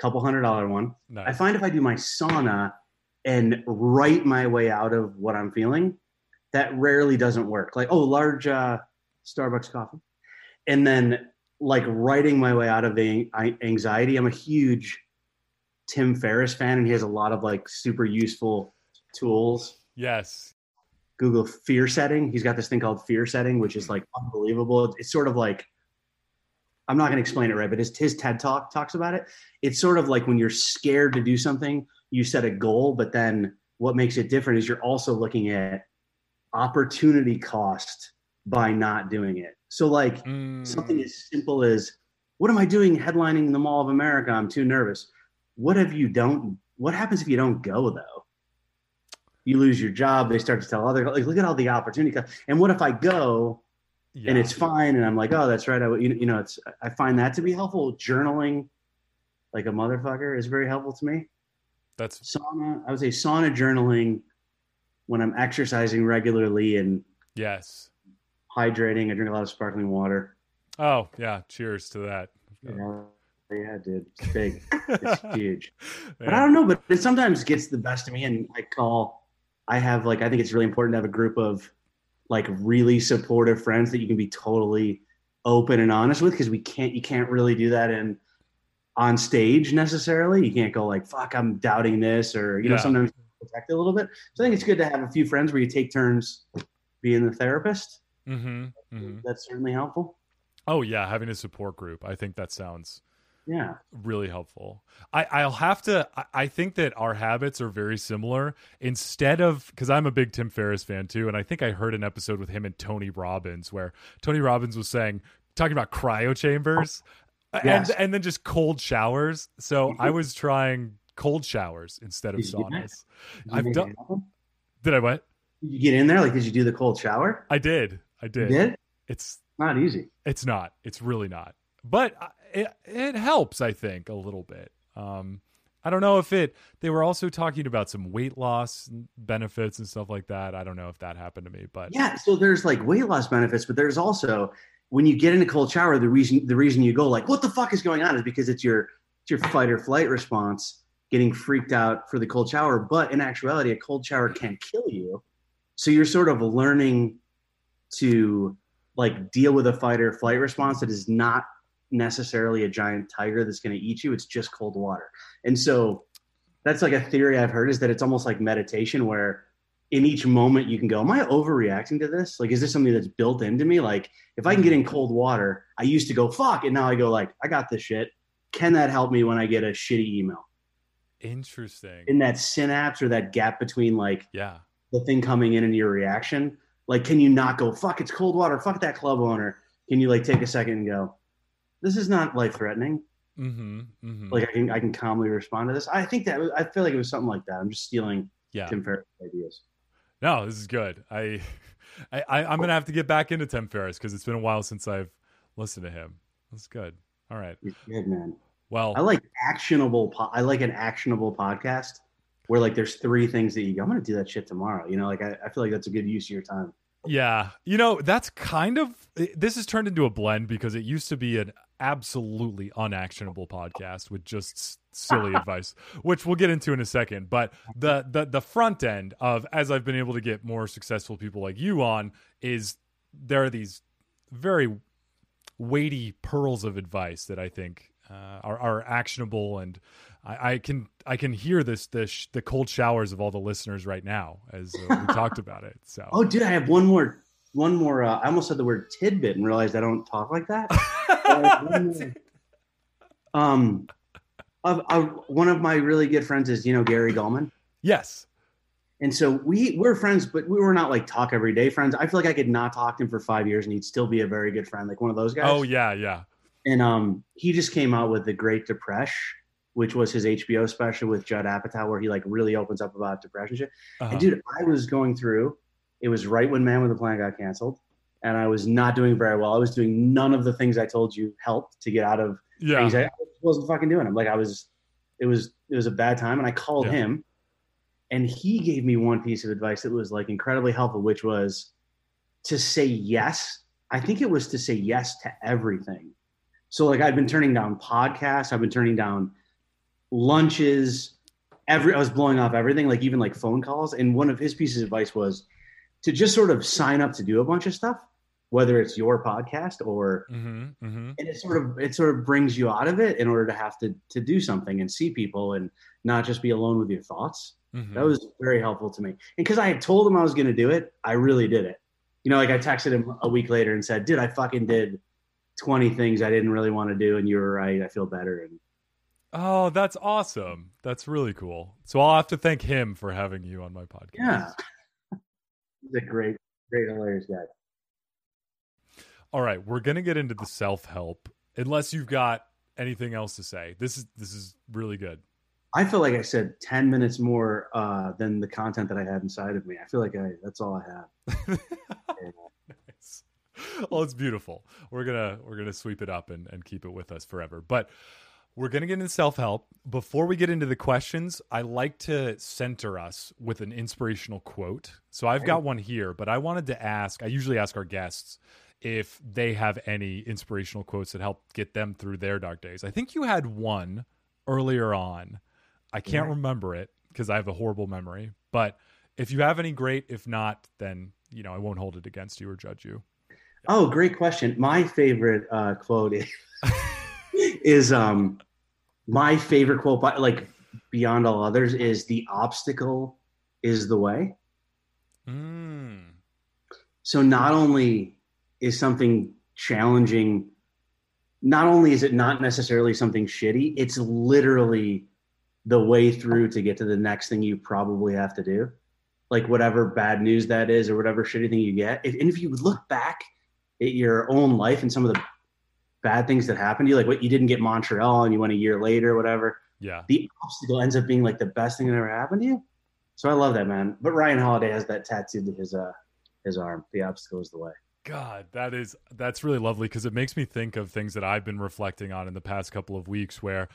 [SPEAKER 6] couple hundred dollar one. I find if I do my sauna and write my way out of what I'm feeling, that rarely doesn't work. Like, oh, large uh, Starbucks coffee. And then like writing my way out of the anxiety. I'm a huge Tim Ferriss fan, and he has a lot of like super useful tools.
[SPEAKER 1] Yes.
[SPEAKER 6] Google fear setting. He's got this thing called fear setting, which is like unbelievable. It's sort of like I'm not going to explain it right, but his his TED talk talks about it. It's sort of like when you're scared to do something, you set a goal, but then what makes it different is you're also looking at opportunity cost by not doing it. So like
[SPEAKER 1] Mm.
[SPEAKER 6] something as simple as what am I doing headlining the Mall of America? I'm too nervous. What if you don't what happens if you don't go though? You lose your job, they start to tell other like look at all the opportunity. And what if I go
[SPEAKER 1] Yeah.
[SPEAKER 6] and it's fine and I'm like, "Oh, that's right. I you, you know, it's I find that to be helpful. Journaling like a motherfucker is very helpful to me.
[SPEAKER 1] That's
[SPEAKER 6] Sauna, I would say sauna journaling when I'm exercising regularly and
[SPEAKER 1] yes.
[SPEAKER 6] hydrating. I drink a lot of sparkling water.
[SPEAKER 1] Oh yeah. Cheers to that.
[SPEAKER 6] Yeah, yeah, dude, it's big, it's huge. But I don't know. But it sometimes gets the best of me, and I call. I have like I think it's really important to have a group of like really supportive friends that you can be totally open and honest with because we can't you can't really do that in on stage necessarily. You can't go like fuck I'm doubting this or you know
[SPEAKER 1] Yeah.
[SPEAKER 6] sometimes protect it a little bit. So I think it's good to have a few friends where you take turns being the therapist.
[SPEAKER 1] Mm-hmm. Mm-hmm.
[SPEAKER 6] That's certainly helpful.
[SPEAKER 1] Oh yeah, having a support group. I think that sounds
[SPEAKER 6] Yeah.
[SPEAKER 1] really helpful. I, I'll have to. I, I think that our habits are very similar. Instead of because I'm a big Tim Ferriss fan too, and I think I heard an episode with him and Tony Robbins where Tony Robbins was saying talking about cryo chambers oh,
[SPEAKER 6] Yes.
[SPEAKER 1] and and then just cold showers. So I was trying cold showers instead of
[SPEAKER 6] Did you do that?
[SPEAKER 1] saunas. I've done- Did I what?
[SPEAKER 6] Did you get in there? Like, did you do the cold shower?
[SPEAKER 1] I did. I
[SPEAKER 6] You
[SPEAKER 1] did.
[SPEAKER 6] did?
[SPEAKER 1] It's
[SPEAKER 6] Not easy.
[SPEAKER 1] It's not. It's really not. But it it helps, I think, a little bit. Um, I don't know if it. They were also talking about some weight loss benefits and stuff like that. I don't know if that happened to me, but
[SPEAKER 6] Yeah. So there's like weight loss benefits, but there's also when you get in a cold shower, the reason the reason you go like, what the fuck is going on is because it's your it's your fight or flight response getting freaked out for the cold shower. But in actuality, a cold shower can kill you. So you're sort of learning to like deal with a fight or flight response that is not necessarily a giant tiger that's going to eat you. It's just cold water. And so that's like a theory I've heard is that it's almost like meditation where in each moment you can go, Am I overreacting to this? Like, is this something that's built into me? Like, if I can get in cold water, I used to go, fuck, and now I go like, I got this shit. Can that help me when I get a shitty email?
[SPEAKER 1] interesting.
[SPEAKER 6] In that synapse or that gap between like
[SPEAKER 1] yeah,
[SPEAKER 6] the thing coming in and your reaction, like can you not go, fuck, it's cold water, fuck that club owner? Can you like take a second and go, This is not life threatening.
[SPEAKER 1] mm-hmm, mm-hmm.
[SPEAKER 6] Like I can I can calmly respond to this. I think that was, I feel like it was something like that. I'm just stealing
[SPEAKER 1] yeah.
[SPEAKER 6] Tim Ferriss ideas.
[SPEAKER 1] No, this is good. I, I, I I'm gonna have to get back into Tim Ferriss because it's been a while since I've listened to him. That's good. All right.
[SPEAKER 6] He's good, man.
[SPEAKER 1] Well,
[SPEAKER 6] I like actionable. Po- I like an actionable podcast where like there's three things that you go. I'm gonna do that shit tomorrow. You know, like I, I feel like that's a good use of your time.
[SPEAKER 1] Yeah. You know, that's kind of this has turned into a blend because it used to be an absolutely unactionable podcast with just silly advice, which we'll get into in a second. But the the the front end of as I've been able to get more successful people like you on is there are these very weighty pearls of advice that I think uh, are, are actionable and I, I can I can hear this the sh- the cold showers of all the listeners right now as uh, we talked about it. So
[SPEAKER 6] Oh, dude, I have one more. One more. Uh, I almost said the word tidbit and realized I don't talk like that. More. um, of, of, one of my really good friends is you know Gary Gulman.
[SPEAKER 1] yes.
[SPEAKER 6] And so we we're friends, but we were not like talk every day friends. I feel like I could not talk to him for five years and he'd still be a very good friend, like one of those guys.
[SPEAKER 1] Oh yeah, yeah.
[SPEAKER 6] And um, he just came out with the Great Depression, which was his HBO special with Judd Apatow, where he like really opens up about depression shit.
[SPEAKER 1] Uh-huh.
[SPEAKER 6] And dude, I was going through. It was right when Man with a Plan got canceled, and I was not doing very well. I was doing none of the things I told you helped to get out of
[SPEAKER 1] yeah.
[SPEAKER 6] anxiety. I wasn't fucking doing them. Like I was, it was it was a bad time, and I called
[SPEAKER 1] Yeah.
[SPEAKER 6] him, and he gave me one piece of advice that was like incredibly helpful, which was to say yes. I think it was to say yes to everything. So like I've been turning down podcasts, I've been turning down lunches, every I was blowing off everything, like even like phone calls. And one of his pieces of advice was to just sort of sign up to do a bunch of stuff whether it's your podcast or
[SPEAKER 1] Mm-hmm. Mm-hmm.
[SPEAKER 6] and it sort of it sort of brings you out of it in order to have to to do something and see people and not just be alone with your thoughts.
[SPEAKER 1] mm-hmm.
[SPEAKER 6] That was very helpful to me. And because I had told him I was going to do it, I really did it. You know, like I texted him a week later and said, "Dude, I fucking did 20 things I didn't really want to do, and you were right. I feel better." And
[SPEAKER 1] Oh, that's awesome. That's really cool. So I'll have to thank him for having you on my podcast.
[SPEAKER 6] yeah, he's a great, great, hilarious guy.
[SPEAKER 1] All right, we're gonna get into the self help. Unless you've got anything else to say, this is this is really good.
[SPEAKER 6] I feel like I said 10 minutes more uh, than the content that I had inside of me. I feel like I that's all I have.
[SPEAKER 1] nice. Well, it's beautiful. We're gonna we're gonna sweep it up and, and keep it with us forever. But we're gonna get into self help. Before we get into the questions, I like to center us with an inspirational quote. So I've got one here, but I wanted to ask. I usually ask our guests if they have any inspirational quotes that help get them through their dark days. I think you had one earlier on. I can't
[SPEAKER 6] Yeah.
[SPEAKER 1] remember it because I have a horrible memory. But if you have any, great. If not, then you know I won't hold it against you or judge you.
[SPEAKER 6] Oh, great question. My favorite uh, quote is, is um, my favorite quote, by, like beyond all others, is "The obstacle is the way."
[SPEAKER 1] Mm.
[SPEAKER 6] So not only is something challenging, not only is it not necessarily something shitty, it's literally the way through to get to the next thing you probably have to do. Like whatever bad news that is or whatever shitty thing you get. If, and if you look back at your own life and some of the bad things that happened to you, like what you didn't get Montreal and you went a year later, whatever,
[SPEAKER 1] Yeah.
[SPEAKER 6] the obstacle ends up being like the best thing that ever happened to you. So I love that, man. But Ryan Holiday has that tattooed to his uh his arm. The obstacle is the way.
[SPEAKER 1] God, that is that's really lovely because it makes me think of things that I've been reflecting on in the past couple of weeks where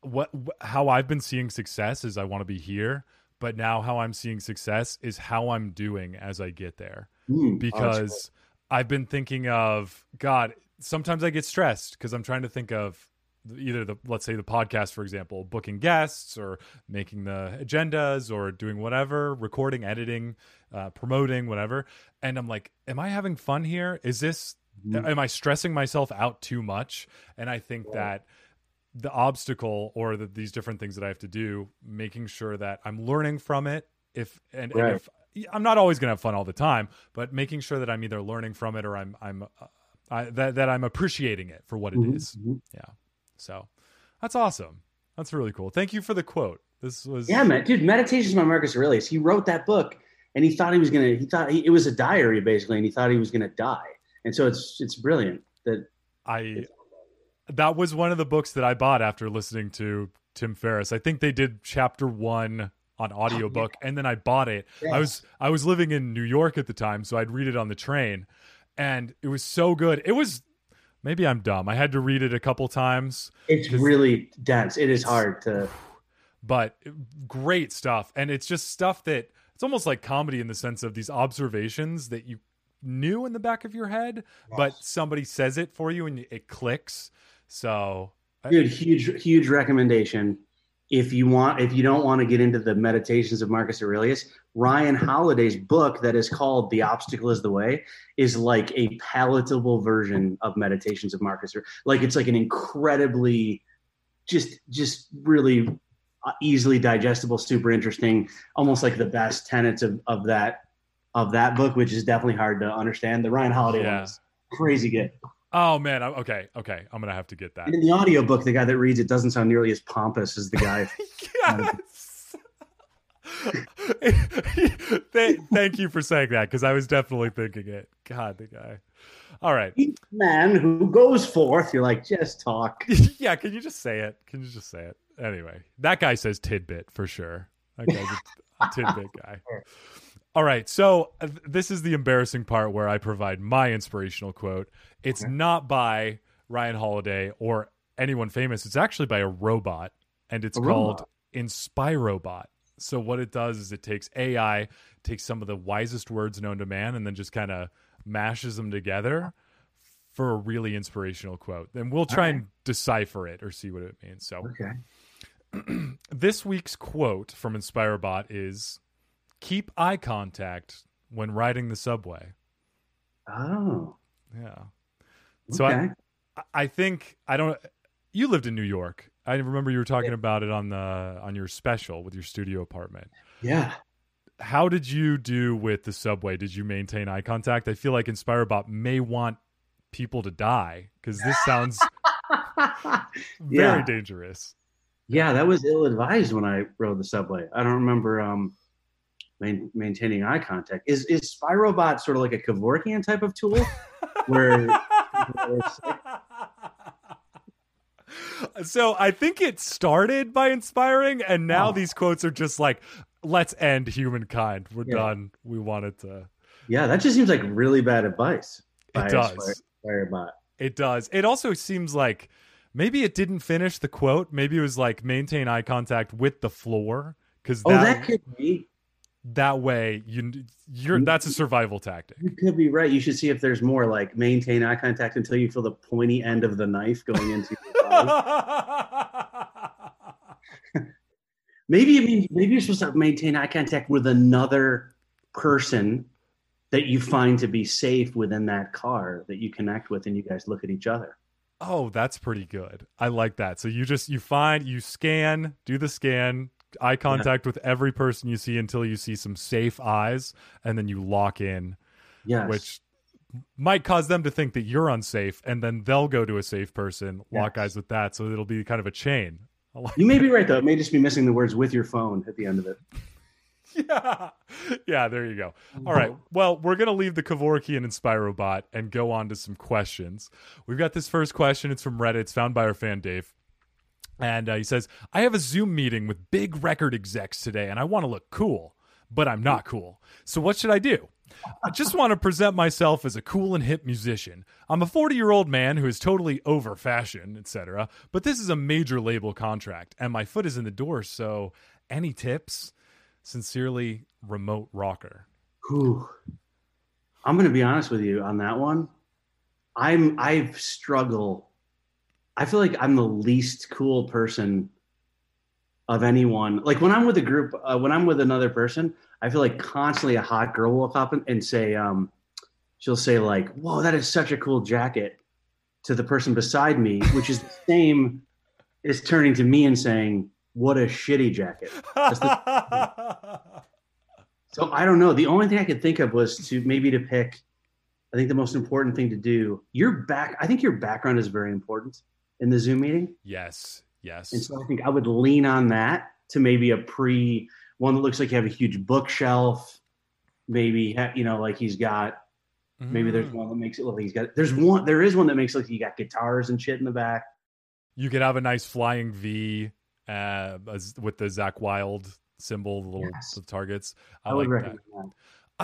[SPEAKER 1] what wh- how I've been seeing success is I want to be here, but now how I'm seeing success is how I'm doing as I get there.
[SPEAKER 6] Mm, oh,
[SPEAKER 1] because I've been thinking of God. Sometimes I get stressed because I'm trying to think of either the let's say the podcast, for example, booking guests or making the agendas or doing whatever, recording, editing, uh, promoting, whatever. And I'm like, am I having fun here? Is this?
[SPEAKER 6] Mhm.
[SPEAKER 1] Am I stressing myself out too much? And I think that the obstacle or the, these different things that I have to do, making sure that I'm learning from it. If and, and if I'm not always going to have fun all the time, but making sure that I'm either learning from it or I'm I'm uh, I, that that I'm appreciating it for what it
[SPEAKER 6] Mhm,
[SPEAKER 1] is.
[SPEAKER 6] mhm.
[SPEAKER 1] So that's awesome. That's really cool. Thank you for the quote. This was
[SPEAKER 6] Yeah, man, dude. Meditations by Marcus Aurelius. He wrote that book, and he thought he was gonna. He thought he, it was a diary basically, and he thought he was gonna die. And so it's it's brilliant that
[SPEAKER 1] I that was one of the books that I bought after listening to Tim Ferriss. I think they did chapter 1 on audiobook and then I bought it. I was I was living in New York at the time, so I'd read it on the train and it was so good. It was maybe I'm dumb. I had to read it a couple times,
[SPEAKER 6] It's really dense. It is hard to.
[SPEAKER 1] but great stuff. And it's just stuff that it's almost like comedy in the sense of these observations that you knew in the back of your head, but somebody says it for you and it clicks. So I-
[SPEAKER 6] Dude, huge huge recommendation. If you want, if you don't want to get into the meditations of Marcus Aurelius, Ryan Holiday's book that is called "The Obstacle Is the Way" is like a palatable version of Meditations of Marcus. Like it's like an incredibly, just just really uh, easily digestible, super interesting, almost like the best tenets of of that of that book, which is definitely hard to understand. The Ryan Holiday
[SPEAKER 1] Yeah.
[SPEAKER 6] one is crazy good.
[SPEAKER 1] Oh man, I'm, okay, okay, I'm gonna have to get that.
[SPEAKER 6] And in the audiobook, the guy that reads it doesn't sound nearly as pompous as the guy.
[SPEAKER 1] yes. thank, you for saying that because I was definitely thinking it. God, the guy. All right.
[SPEAKER 6] Each man who goes forth, you're like, just talk.
[SPEAKER 1] yeah, can you just say it? Can you just say it? Anyway, that guy says tidbit for sure. That guy's a tidbit guy. All right, so uh, this is the embarrassing part where I provide my inspirational quote. It's
[SPEAKER 6] Okay.
[SPEAKER 1] not by Ryan Holiday or anyone famous. It's actually by a robot, and it's
[SPEAKER 6] A
[SPEAKER 1] called
[SPEAKER 6] robot?
[SPEAKER 1] Inspirobot. So what it does is it takes AI, takes some of the wisest words known to man, and then just kind of mashes them together for a really inspirational quote. And we'll try
[SPEAKER 6] Okay.
[SPEAKER 1] and decipher it or see what it means. So
[SPEAKER 6] Okay.
[SPEAKER 1] this week's quote from Inspirobot is keep eye contact when riding the subway.
[SPEAKER 6] Oh,
[SPEAKER 1] Yeah. So I,
[SPEAKER 6] okay.
[SPEAKER 1] I think I don't. You lived in New York. I remember you were talking about it on the on your special with your studio apartment.
[SPEAKER 6] yeah.
[SPEAKER 1] How did you do with the subway? Did you maintain eye contact? I feel like Inspirobot may want people to die because this sounds very
[SPEAKER 6] Yeah.
[SPEAKER 1] dangerous.
[SPEAKER 6] Yeah, that was ill advised when I rode the subway. I don't remember um, main, maintaining eye contact. Is is Spirobot sort of like a Kevorkian type of tool, where
[SPEAKER 1] so I think it started by inspiring, and now
[SPEAKER 6] Oh.
[SPEAKER 1] these quotes are just like, "Let's end humankind. We're
[SPEAKER 6] Yeah.
[SPEAKER 1] done. We wanted to."
[SPEAKER 6] yeah, that just seems like really bad advice.
[SPEAKER 1] It does.
[SPEAKER 6] Spirobot.
[SPEAKER 1] It does. It also seems like maybe it didn't finish the quote. Maybe it was like maintain eye contact with the floor because
[SPEAKER 6] Oh,
[SPEAKER 1] that,
[SPEAKER 6] that could be.
[SPEAKER 1] That way you you're that's a survival tactic.
[SPEAKER 6] You could be right. You should see if there's more like maintain eye contact until you feel the pointy end of the knife going into your body. maybe you mean maybe you're supposed to maintain eye contact with another person that you find to be safe within that car that you connect with and you guys look at each other.
[SPEAKER 1] oh, that's pretty good. I like that. So you just you find you scan, do the scan, eye contact with every person you see until you see some safe eyes, and then you lock in,
[SPEAKER 6] Yes.
[SPEAKER 1] which might cause them to think that you're unsafe, and then they'll go to a safe person, lock
[SPEAKER 6] Yes.
[SPEAKER 1] eyes with that. So it'll be kind of a chain. Like
[SPEAKER 6] you may be right though. It may just be missing the words with your phone at the end of it.
[SPEAKER 1] yeah. Yeah, there you go. All right. Mm-hmm. Well, we're going to leave the Kevorkian and Spirobot and go on to some questions. We've got this first question. It's from Reddit. It's found by our fan, Dave. And uh, he says, I have a Zoom meeting with big record execs today, and I want to look cool, but I'm not cool. So what should I do? I just want to present myself as a cool and hip musician. I'm a 40 year old man who is totally over fashion, etc. But this is a major label contract, and my foot is in the door. So, any tips? Sincerely, remote rocker.
[SPEAKER 6] Whew. I'm going to be honest with you on that one. I'm I struggle. I feel like I'm the least cool person of anyone. Like when I'm with a group, uh, when I'm with another person, I feel like constantly a hot girl will pop in and say, um, she'll say like, "Whoa, that is such a cool jacket," to the person beside me, which is the same as turning to me and saying, "What a shitty jacket." So I don't know. The only thing I could think of was to maybe to pick. I think the most important thing to do. Your back. I think your background is very important in the Zoom meeting,
[SPEAKER 1] yes, yes.
[SPEAKER 6] and so I think I would lean on that to maybe a pre one that looks like you have a huge bookshelf. Maybe you know, like he's got. Maybe there's
[SPEAKER 1] Mm.
[SPEAKER 6] one that makes it look like he's got. There's one. There is one that makes it look like you got guitars and shit in the back.
[SPEAKER 1] You could have a nice flying V uh, with the Zakk Wylde symbol, the little
[SPEAKER 6] Yes.
[SPEAKER 1] targets. I,
[SPEAKER 6] I, would
[SPEAKER 1] like that.
[SPEAKER 6] recommend that.
[SPEAKER 1] Uh,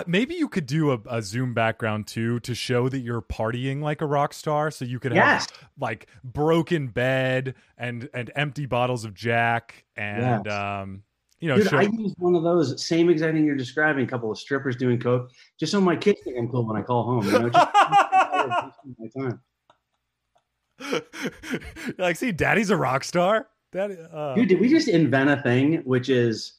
[SPEAKER 1] maybe you could do a, a Zoom background too to show that you're partying like a rock star. So you could have like broken bed and and empty bottles of Jack and
[SPEAKER 6] Yes.
[SPEAKER 1] um you know
[SPEAKER 6] Dude,
[SPEAKER 1] show,
[SPEAKER 6] I use one of those same exact thing you're describing. A couple of strippers doing coke, just so my kids think I'm cool when I call home. You know, just my time.
[SPEAKER 1] like see, Daddy's a rock star. Daddy, uh,
[SPEAKER 6] Dude, did we just invent a thing which is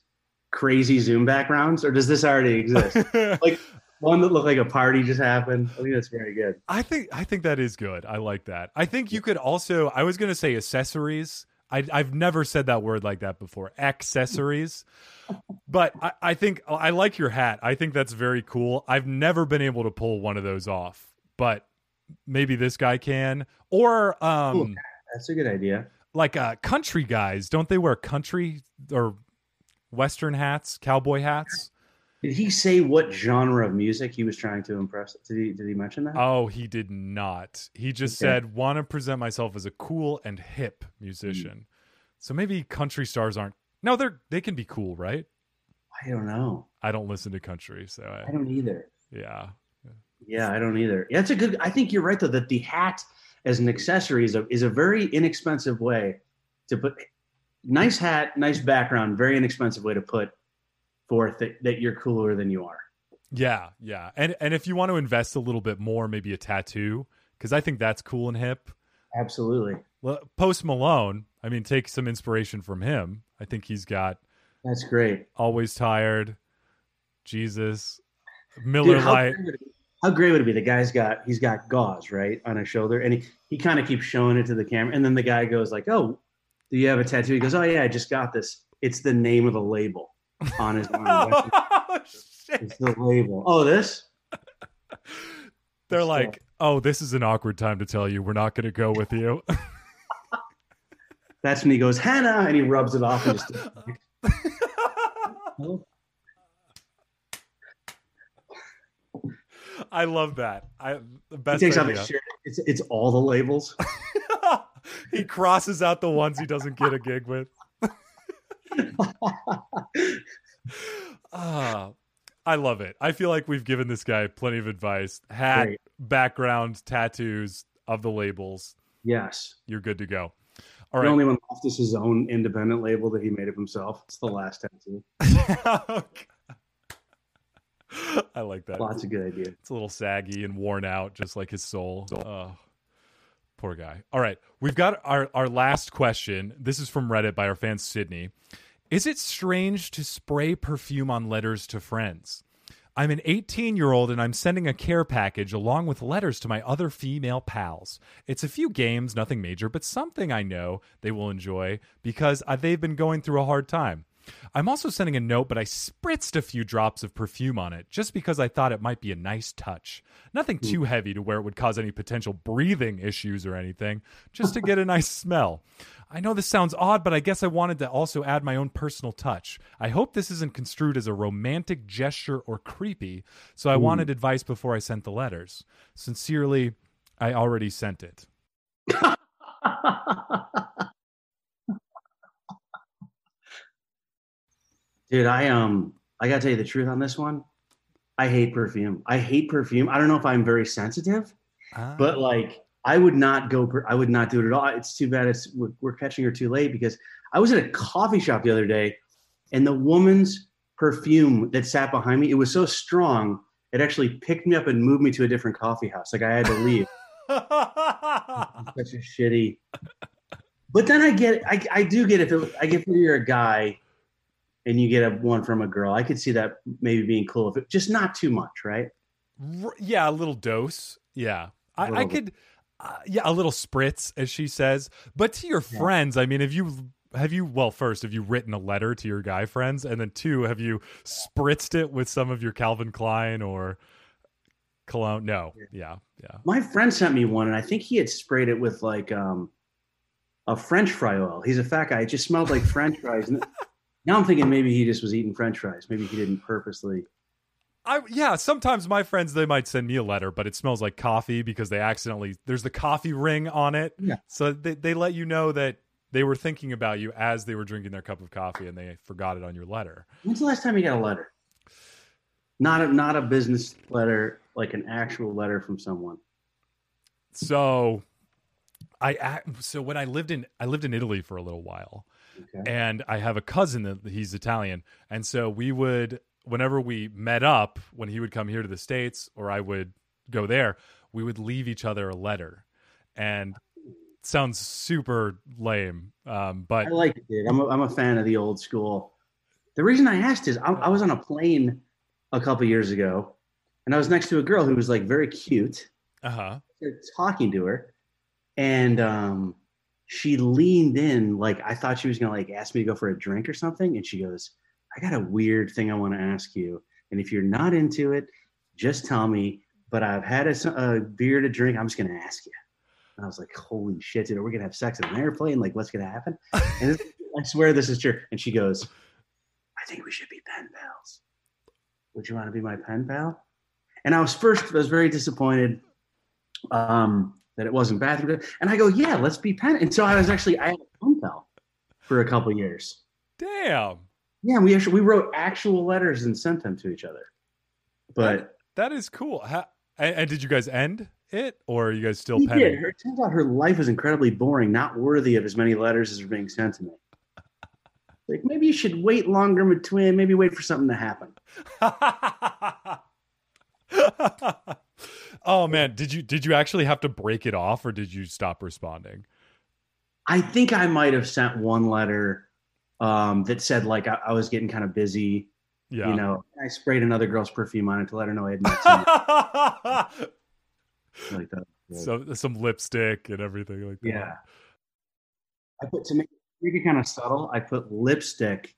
[SPEAKER 6] crazy Zoom backgrounds, or does this already exist? like one that looked like a party just happened. I think that's very good.
[SPEAKER 1] I think I think that is good. I like that. I think you could also. I was going to say accessories. I, I've never said that word like that before. Accessories, but I, I think I like your hat. I think that's very cool. I've never been able to pull one of those off, but maybe this guy can. Or um,
[SPEAKER 6] Cool. That's a good idea.
[SPEAKER 1] like uh, country guys, don't they wear country or western hats, cowboy hats?
[SPEAKER 6] Did he say what genre of music he was trying to impress? Did he? Did he mention that?
[SPEAKER 1] Oh, he did not. He just
[SPEAKER 6] Okay.
[SPEAKER 1] said, want to present myself as a cool and hip musician. So maybe country stars aren't. No, they're they can be cool, right?
[SPEAKER 6] I don't know.
[SPEAKER 1] I don't listen to country, so
[SPEAKER 6] I
[SPEAKER 1] I,
[SPEAKER 6] don't either.
[SPEAKER 1] yeah.
[SPEAKER 6] Yeah, I don't either. That's a good. I think you're right though that the hat as an accessory is a is a very inexpensive way to put. Nice hat, nice background, very inexpensive way to put forth that, that you're cooler than you are.
[SPEAKER 1] Yeah, yeah. And and if you want to invest a little bit more, maybe a tattoo cuz I think that's cool and hip.
[SPEAKER 6] Absolutely,
[SPEAKER 1] Well, Post Malone, I mean take some inspiration from him. I think he's got
[SPEAKER 6] that's great.
[SPEAKER 1] Always Tired, Jesus, Miller
[SPEAKER 6] Dude, how
[SPEAKER 1] Lite.
[SPEAKER 6] great, it, How great would it be? The guy's got he's got gauze right on his shoulder, and he, he kind of keeps showing it to the camera, and then the guy goes like, "Oh, do you have a tattoo?" He goes, "Oh yeah, I just got this. It's the name of the label on his arm.
[SPEAKER 1] oh, shit.
[SPEAKER 6] it's the label. Oh, this?
[SPEAKER 1] They're like, oh, this is an awkward time to tell you we're not going to go with you.
[SPEAKER 6] That's when he goes Hannah, and he rubs it off and just.
[SPEAKER 1] I love that. I the best.
[SPEAKER 6] He takes off his shirt. It's it's all the labels.
[SPEAKER 1] He crosses out the ones he doesn't get a gig with. Ah, I love it. I feel like we've given this guy plenty of advice. Hat,
[SPEAKER 6] Great.
[SPEAKER 1] background, tattoos of the labels.
[SPEAKER 6] Yes.
[SPEAKER 1] You're good to go. All
[SPEAKER 6] The
[SPEAKER 1] right.
[SPEAKER 6] only one left is his own independent label that he made of himself. It's the last tattoo.
[SPEAKER 1] I like that.
[SPEAKER 6] Lots of good ideas.
[SPEAKER 1] It's a little saggy and worn out, just like his soul. Oh, poor guy. All right. We've got our, our last question. This is from Reddit by our fan Sydney. Is it strange to spray perfume on letters to friends? I'm an 18 year old and I'm sending a care package along with letters to my other female pals. It's a few games, nothing major, but something I know they will enjoy because they've been going through a hard time. I'm also sending a note, but I spritzed a few drops of perfume on it just because I thought it might be a nice touch. Nothing hmm. too heavy to where it would cause any potential breathing issues or anything, just to get a nice smell. I know this sounds odd, but I guess I wanted to also add my own personal touch. I hope this isn't construed as a romantic gesture or creepy, so I hmm. wanted advice before I sent the letters. Sincerely, I already sent it.
[SPEAKER 6] Dude, I um I gotta tell you the truth on this one. I hate perfume. I hate perfume. I don't know if I'm very sensitive, but like I would not go. Per, I would not do it at all. It's too bad. It's we're, we're catching her too late because I was at a coffee shop the other day, and the woman's perfume that sat behind me it was so strong it actually picked me up and moved me to a different coffee house. Like I had to leave. Such a shitty. But then I get, I, I do get if it, I get if you're a guy, and you get a one from a girl. I could see that maybe being cool if it just not too much, right?
[SPEAKER 1] Yeah, a little dose. Yeah, I, I could. Uh, yeah, a little spritz, as she says. But to your
[SPEAKER 6] Yeah.
[SPEAKER 1] friends, I mean, have you have you well, first, have you written a letter to your guy friends, and then two, have you spritzed it with some of your Calvin Klein or cologne? No, yeah, yeah.
[SPEAKER 6] My friend sent me one, and I think he had sprayed it with like um, a French fry oil. He's a fat guy. It just smelled like French fries. And now I'm thinking maybe he just was eating French fries. Maybe he didn't purposely.
[SPEAKER 1] I yeah, sometimes my friends they might send me a letter, but it smells like coffee because they accidentally there's the coffee ring on it.
[SPEAKER 6] Yeah.
[SPEAKER 1] So they they let you know that they were thinking about you as they were drinking their cup of coffee and they forgot it on your letter.
[SPEAKER 6] When's the last time you got a letter? Not a not a business letter, like an actual letter from someone.
[SPEAKER 1] So I so when I lived in I lived in Italy for a little while.
[SPEAKER 6] Okay.
[SPEAKER 1] and I have a cousin that he's Italian, and so we would whenever we met up when he would come here to the states or I would go there, we would leave each other a letter, and it sounds super lame, um, but
[SPEAKER 6] I like it, dude. I'm a, I'm a fan of the old school. The reason I asked is I, I was on a plane a couple years ago, and I was next to a girl who was like very cute.
[SPEAKER 1] uh huh.
[SPEAKER 6] talking to her, and um, she leaned in like I thought she was gonna like ask me to go for a drink or something, and she goes, "I got a weird thing I want to ask you, and if you're not into it, just tell me. But I've had a, a beer to drink. I'm just gonna ask you." And I was like, "Holy shit, dude! Are we gonna have sex in an airplane? Like, what's gonna happen?" And this, I swear this is true. And she goes, "I think we should be pen pals. Would you want to be my pen pal?" And I was first, I was very disappointed um, that it wasn't bathroom. And I go, yeah, let's be pen. And so I was actually, I had a pen pal for a couple years.
[SPEAKER 1] Damn,
[SPEAKER 6] Yeah, we actually, we wrote actual letters and sent them to each other. But
[SPEAKER 1] that is cool. Ha- and, and did you guys end it, or are you guys still penning?
[SPEAKER 6] did. Her, it turns out her life was incredibly boring, not worthy of as many letters as are being sent to me. Like maybe you should wait longer between, maybe wait for something to happen.
[SPEAKER 1] oh man, did you did you actually have to break it off, or did you stop responding?
[SPEAKER 6] I think I might have sent one letter um, that said like I, I was getting kind of busy
[SPEAKER 1] Yeah.
[SPEAKER 6] You know, I sprayed another girl's perfume on it to let her know I had met someone like that.
[SPEAKER 1] so some lipstick and everything like that.
[SPEAKER 6] Yeah. I put to make, make it kind of subtle. I put lipstick,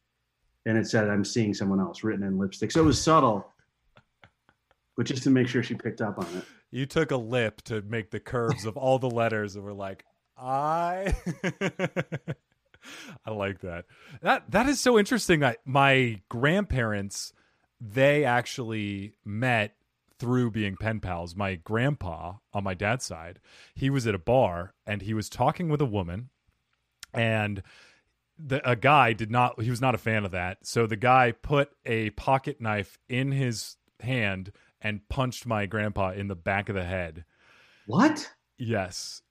[SPEAKER 6] and it said I'm seeing someone else written in lipstick. So it was subtle, but just to make sure she picked up on it.
[SPEAKER 1] You took a lip to make the curves of all the letters and were like, I I like that. That that is so interesting that my grandparents they actually met through being pen pals. My grandpa on my dad's side, he was at a bar and he was talking with a woman and the a guy did not he was not a fan of that. So the guy put a pocket knife in his hand and punched my grandpa in the back of the head.
[SPEAKER 6] What?
[SPEAKER 1] Yes.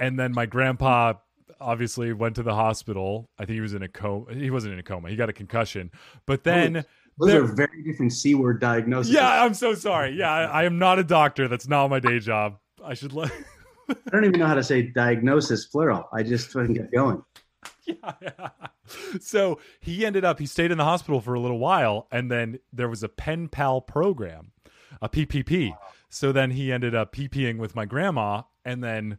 [SPEAKER 1] And then my grandpa obviously went to the hospital. I think he was in a coma. He wasn't in a coma. He got a concussion. But then
[SPEAKER 6] Those
[SPEAKER 1] There-
[SPEAKER 6] are very different C word diagnoses.
[SPEAKER 1] Yeah, I'm so sorry. Yeah, I, I am not a doctor. That's not my day job. I should let
[SPEAKER 6] I don't even know how to say diagnosis plural. I just fucking get going.
[SPEAKER 1] yeah, yeah. So he ended up he stayed in the hospital for a little while and then there was a pen pal program, a PPP. So then he ended up PPing with my grandma and then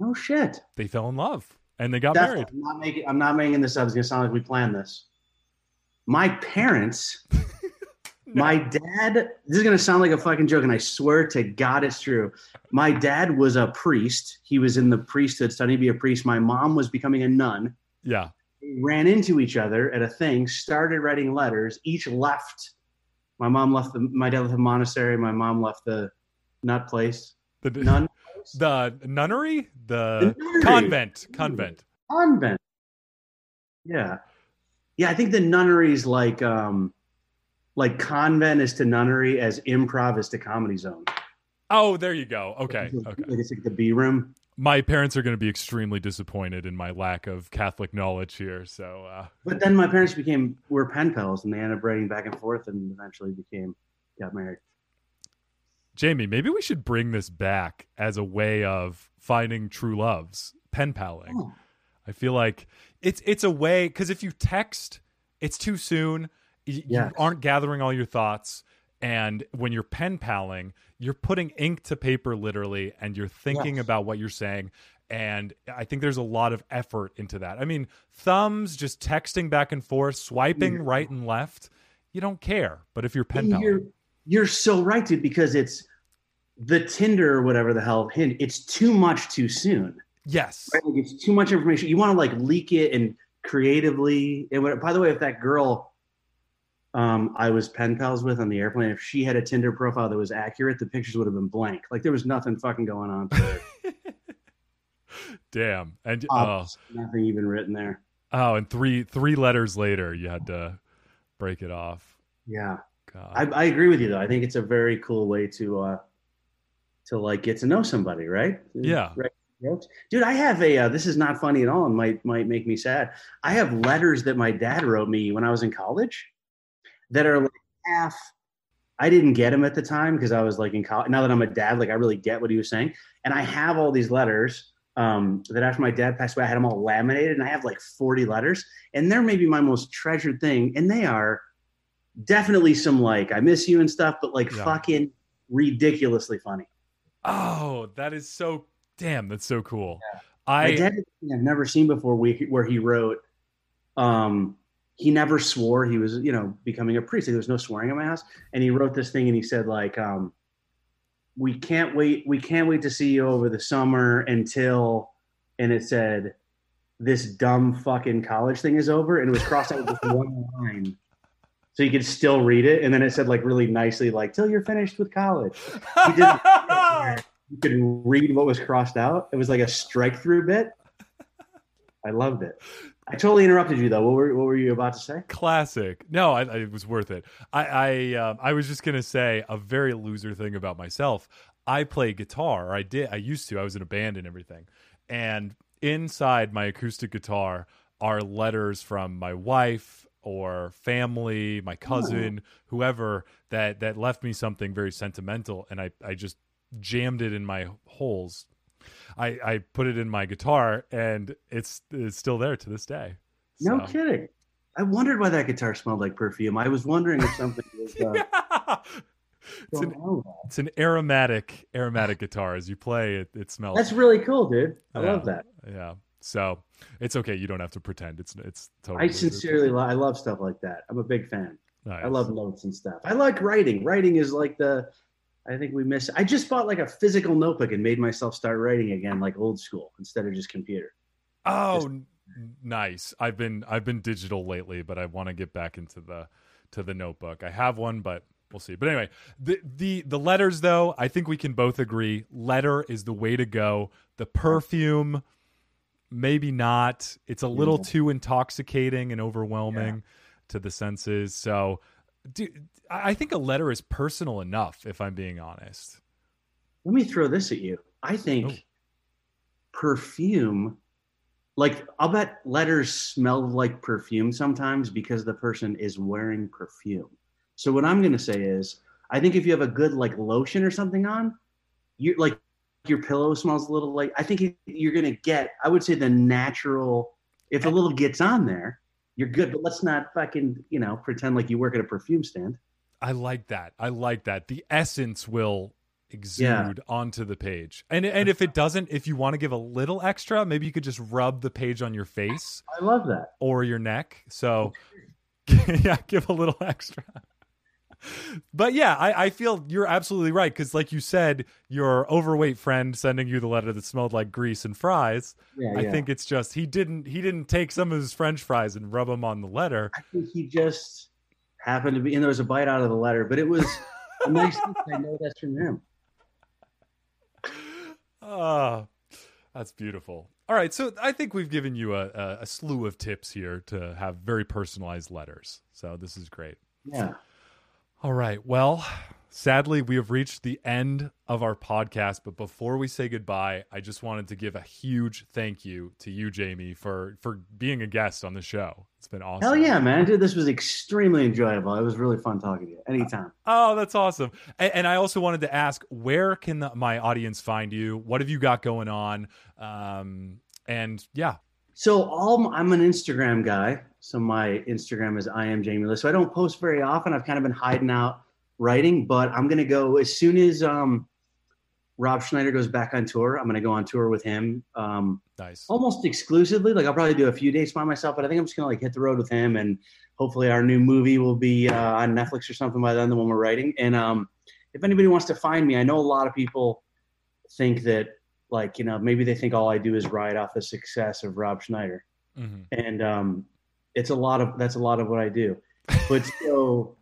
[SPEAKER 6] Oh shit.
[SPEAKER 1] they fell in love and they got
[SPEAKER 6] That's,
[SPEAKER 1] married.
[SPEAKER 6] I'm not making. I'm not making this up. It's gonna sound like we planned this. My parents, my dad. This is gonna sound like a fucking joke, and I swear to God, it's true. My dad was a priest. He was in the priesthood, studying to be a priest. My mom was becoming a nun.
[SPEAKER 1] Yeah.
[SPEAKER 6] They ran into each other at a thing. Started writing letters. Each left. My mom left the. My dad left the monastery. My mom left the nut place.
[SPEAKER 1] The
[SPEAKER 6] Nun.
[SPEAKER 1] the nunnery, the,
[SPEAKER 6] The nunnery.
[SPEAKER 1] convent, convent.
[SPEAKER 6] convent. Yeah, yeah. I think the nunnery's like um, like convent is to nunnery as improv is to comedy zone.
[SPEAKER 1] Oh, there you go. Okay, okay.
[SPEAKER 6] Like it's like the B room.
[SPEAKER 1] My parents are going to be extremely disappointed in my lack of Catholic knowledge here. So, uh,
[SPEAKER 6] But then my parents became were pen pals, and they ended up writing back and forth, and eventually became got married.
[SPEAKER 1] Jamie, maybe we should bring this back as a way of finding true loves, pen paling.
[SPEAKER 6] Oh.
[SPEAKER 1] I feel like it's it's a way because if you text, it's too soon. Y-
[SPEAKER 6] Yes.
[SPEAKER 1] You aren't gathering all your thoughts, and when you're pen paling, you're putting ink to paper literally, and you're thinking
[SPEAKER 6] Yes.
[SPEAKER 1] about what you're saying. And I think there's a lot of effort into that. I mean, thumbs just texting back and forth, swiping
[SPEAKER 6] Yeah.
[SPEAKER 1] right and left. You don't care, but if you're pen
[SPEAKER 6] You're,
[SPEAKER 1] paling,
[SPEAKER 6] you're so right, dude, because it's the Tinder or whatever the hell. Hint, it's too much too soon.
[SPEAKER 1] yes,
[SPEAKER 6] Right? Like it's too much information. You want to like leak it and creatively. And by the way, if that girl um, I was pen pals with on the airplane, if she had a Tinder profile that was accurate, the pictures would have been blank. Like there was nothing fucking going on.
[SPEAKER 1] damn, and
[SPEAKER 6] Uh,
[SPEAKER 1] oh,
[SPEAKER 6] nothing even written there.
[SPEAKER 1] oh, and three three letters later, you had to break it off.
[SPEAKER 6] Yeah,
[SPEAKER 1] God.
[SPEAKER 6] I, I agree with you though. I think it's a very cool way to uh, to like get to know somebody, right?
[SPEAKER 1] Yeah.
[SPEAKER 6] Right. Dude, I have a. Uh, this is not funny at all, and might might make me sad. I have letters that my dad wrote me when I was in college, that are like half. I didn't get him at the time because I was like in college. Now that I'm a dad, like I really get what he was saying, and I have all these letters. Um, that after my dad passed away, I had them all laminated, and I have like 40 letters, and they're maybe my most treasured thing, and they are definitely some like I miss you and stuff, but like
[SPEAKER 1] Yeah.
[SPEAKER 6] fucking ridiculously funny.
[SPEAKER 1] oh, that is so damn. That's so cool.
[SPEAKER 6] My
[SPEAKER 1] I
[SPEAKER 6] dad a thing I've never seen before we, where he wrote, um, he never swore. He was, you know, becoming a priest. There was no swearing in my house. And he wrote this thing and he said, like, um, we can't wait, we can't wait to see you over the summer until, and it said, this dumb fucking college thing is over. And it was crossed out with one line. So you could still read it. And then it said like really nicely, like, till you're finished with college. You could read what was crossed out. It was like a strike through bit. I loved it. I totally interrupted you though. What were what were you about to say?
[SPEAKER 1] classic. No, I, I, it was worth it. I I, um, I was just gonna say a very loser thing about myself. I play guitar. Or I did. I used to. I was in a band and everything. And inside my acoustic guitar are letters from my wife or family, my cousin, whoever that that left me something very sentimental, and I I just jammed it in my holes. I I put it in my guitar, and it's it's still there to this day.
[SPEAKER 6] No kidding. I wondered why that guitar smelled like perfume. I was wondering if something was uh,
[SPEAKER 1] it's an
[SPEAKER 6] on with that.
[SPEAKER 1] it's an aromatic aromatic guitar. As you play, it it smells.
[SPEAKER 6] That's really cool, dude. I
[SPEAKER 1] Yeah.
[SPEAKER 6] love that.
[SPEAKER 1] yeah. So it's okay. You don't have to pretend. It's it's totally.
[SPEAKER 6] I sincerely, lo- I love stuff like that. I'm a big fan.
[SPEAKER 1] Nice.
[SPEAKER 6] I love notes and stuff. I like writing. Writing is like the, I think we miss. I just bought like a physical notebook and made myself start writing again, like old school, instead of just computer.
[SPEAKER 1] Oh, n- nice. I've been I've been digital lately, but I want to get back into the to the notebook. I have one, but we'll see. But anyway, the the the letters though, I think we can both agree letter is the way to go. The perfume maybe not. It's a little
[SPEAKER 6] Yeah.
[SPEAKER 1] too intoxicating and overwhelming to the senses. So I I think a letter is personal enough if I'm being honest.
[SPEAKER 6] Let me throw this at you. I think
[SPEAKER 1] Oh.
[SPEAKER 6] perfume, like I'll bet letters smell like perfume sometimes because the person is wearing perfume. So what I'm gonna say is, I think if you have a good like lotion or something on, you like your pillow smells a little like. I think you're gonna get. I would say the natural. If a little gets on there, you're good. But let's not fucking you know pretend like you work at a perfume stand.
[SPEAKER 1] I like that. I like that. The essence will exude
[SPEAKER 6] Yeah.
[SPEAKER 1] onto the page. And and if it doesn't, if you want to give a little extra, maybe you could just rub the page on your face
[SPEAKER 6] I love that.
[SPEAKER 1] or your neck. So yeah, give a little extra. But yeah, I, I feel you're absolutely right because, like you said, your overweight friend sending you the letter that smelled like grease and fries.
[SPEAKER 6] Yeah,
[SPEAKER 1] I
[SPEAKER 6] yeah.
[SPEAKER 1] think it's just he didn't he didn't take some of his French fries and rub them on the letter.
[SPEAKER 6] I think he just happened to be, and there was a bite out of the letter, but it was a nice. I know that's from him.
[SPEAKER 1] Ah, that's beautiful. All right, so I think we've given you a, a, a slew of tips here to have very personalized letters. So this is great.
[SPEAKER 6] Yeah.
[SPEAKER 1] All right. Well, sadly, we have reached the end of our podcast. But before we say goodbye, I just wanted to give a huge thank you to you, Jamie, for for being a guest on the show. It's been awesome.
[SPEAKER 6] Hell yeah, man! Dude, this was extremely enjoyable. It was really fun talking to you. Anytime.
[SPEAKER 1] Oh, that's awesome. And, and I also wanted to ask, where can the, my audience find you? What have you got going on? Um, and yeah,
[SPEAKER 6] So all I'm an Instagram guy. So my Instagram is I am Jamie Lissow. So I don't post very often. I've kind of been hiding out writing, but I'm gonna go as soon as um, Rob Schneider goes back on tour. I'm gonna go on tour with him. Um,
[SPEAKER 1] nice.
[SPEAKER 6] almost exclusively. Like I'll probably do a few dates by myself, but I think I'm just gonna like hit the road with him, and hopefully our new movie will be uh, on Netflix or something by then, the one we're writing. And um, if anybody wants to find me, I know a lot of people think that like you know maybe they think all I do is ride off the success of Rob Schneider,
[SPEAKER 1] hmm
[SPEAKER 6] and um, it's a lot of that's a lot of what I do. But so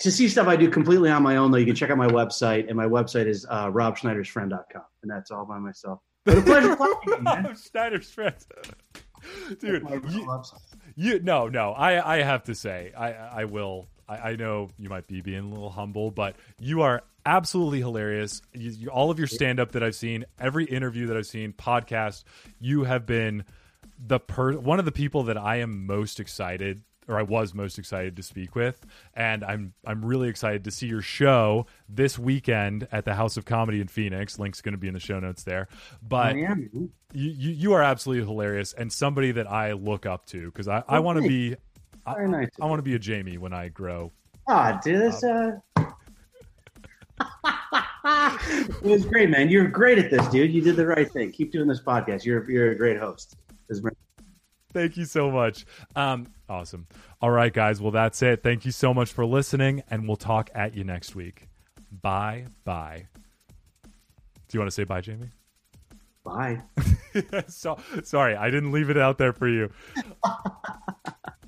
[SPEAKER 6] to see stuff I do completely on my own, though, you can check out my website, and my website is uh, robschneidersfriend.com, and that's all by myself. But a pleasure talking man.
[SPEAKER 1] Schneider's friends. Dude, you, you no, no. I I have to say, I I will. I, I know you might be being a little humble, but you are absolutely hilarious. You, you, all of your stand up that I've seen, every interview that I've seen, podcast, you have been the per one of the people that I am most excited or I was most excited to speak with. And I'm I'm really excited to see your show this weekend at the House of Comedy in Phoenix. Link's going to be in the show notes there. But
[SPEAKER 6] oh, man.
[SPEAKER 1] you, you you are absolutely hilarious and somebody that I look up to because I, I
[SPEAKER 6] Oh,
[SPEAKER 1] want to be
[SPEAKER 6] Very nice.
[SPEAKER 1] I want to be a Jamie when I grow.
[SPEAKER 6] Ah, dude, that's uh. it was great, man. You're great at this, dude. You did the right thing. Keep doing this podcast. You're you're a great host.
[SPEAKER 1] Thank you so much. Um, awesome. All right, guys. Well, that's it. Thank you so much for listening, and we'll talk at you next week. Bye bye. Do you want to say bye, Jamie?
[SPEAKER 6] Bye.
[SPEAKER 1] so sorry, I didn't leave it out there for you.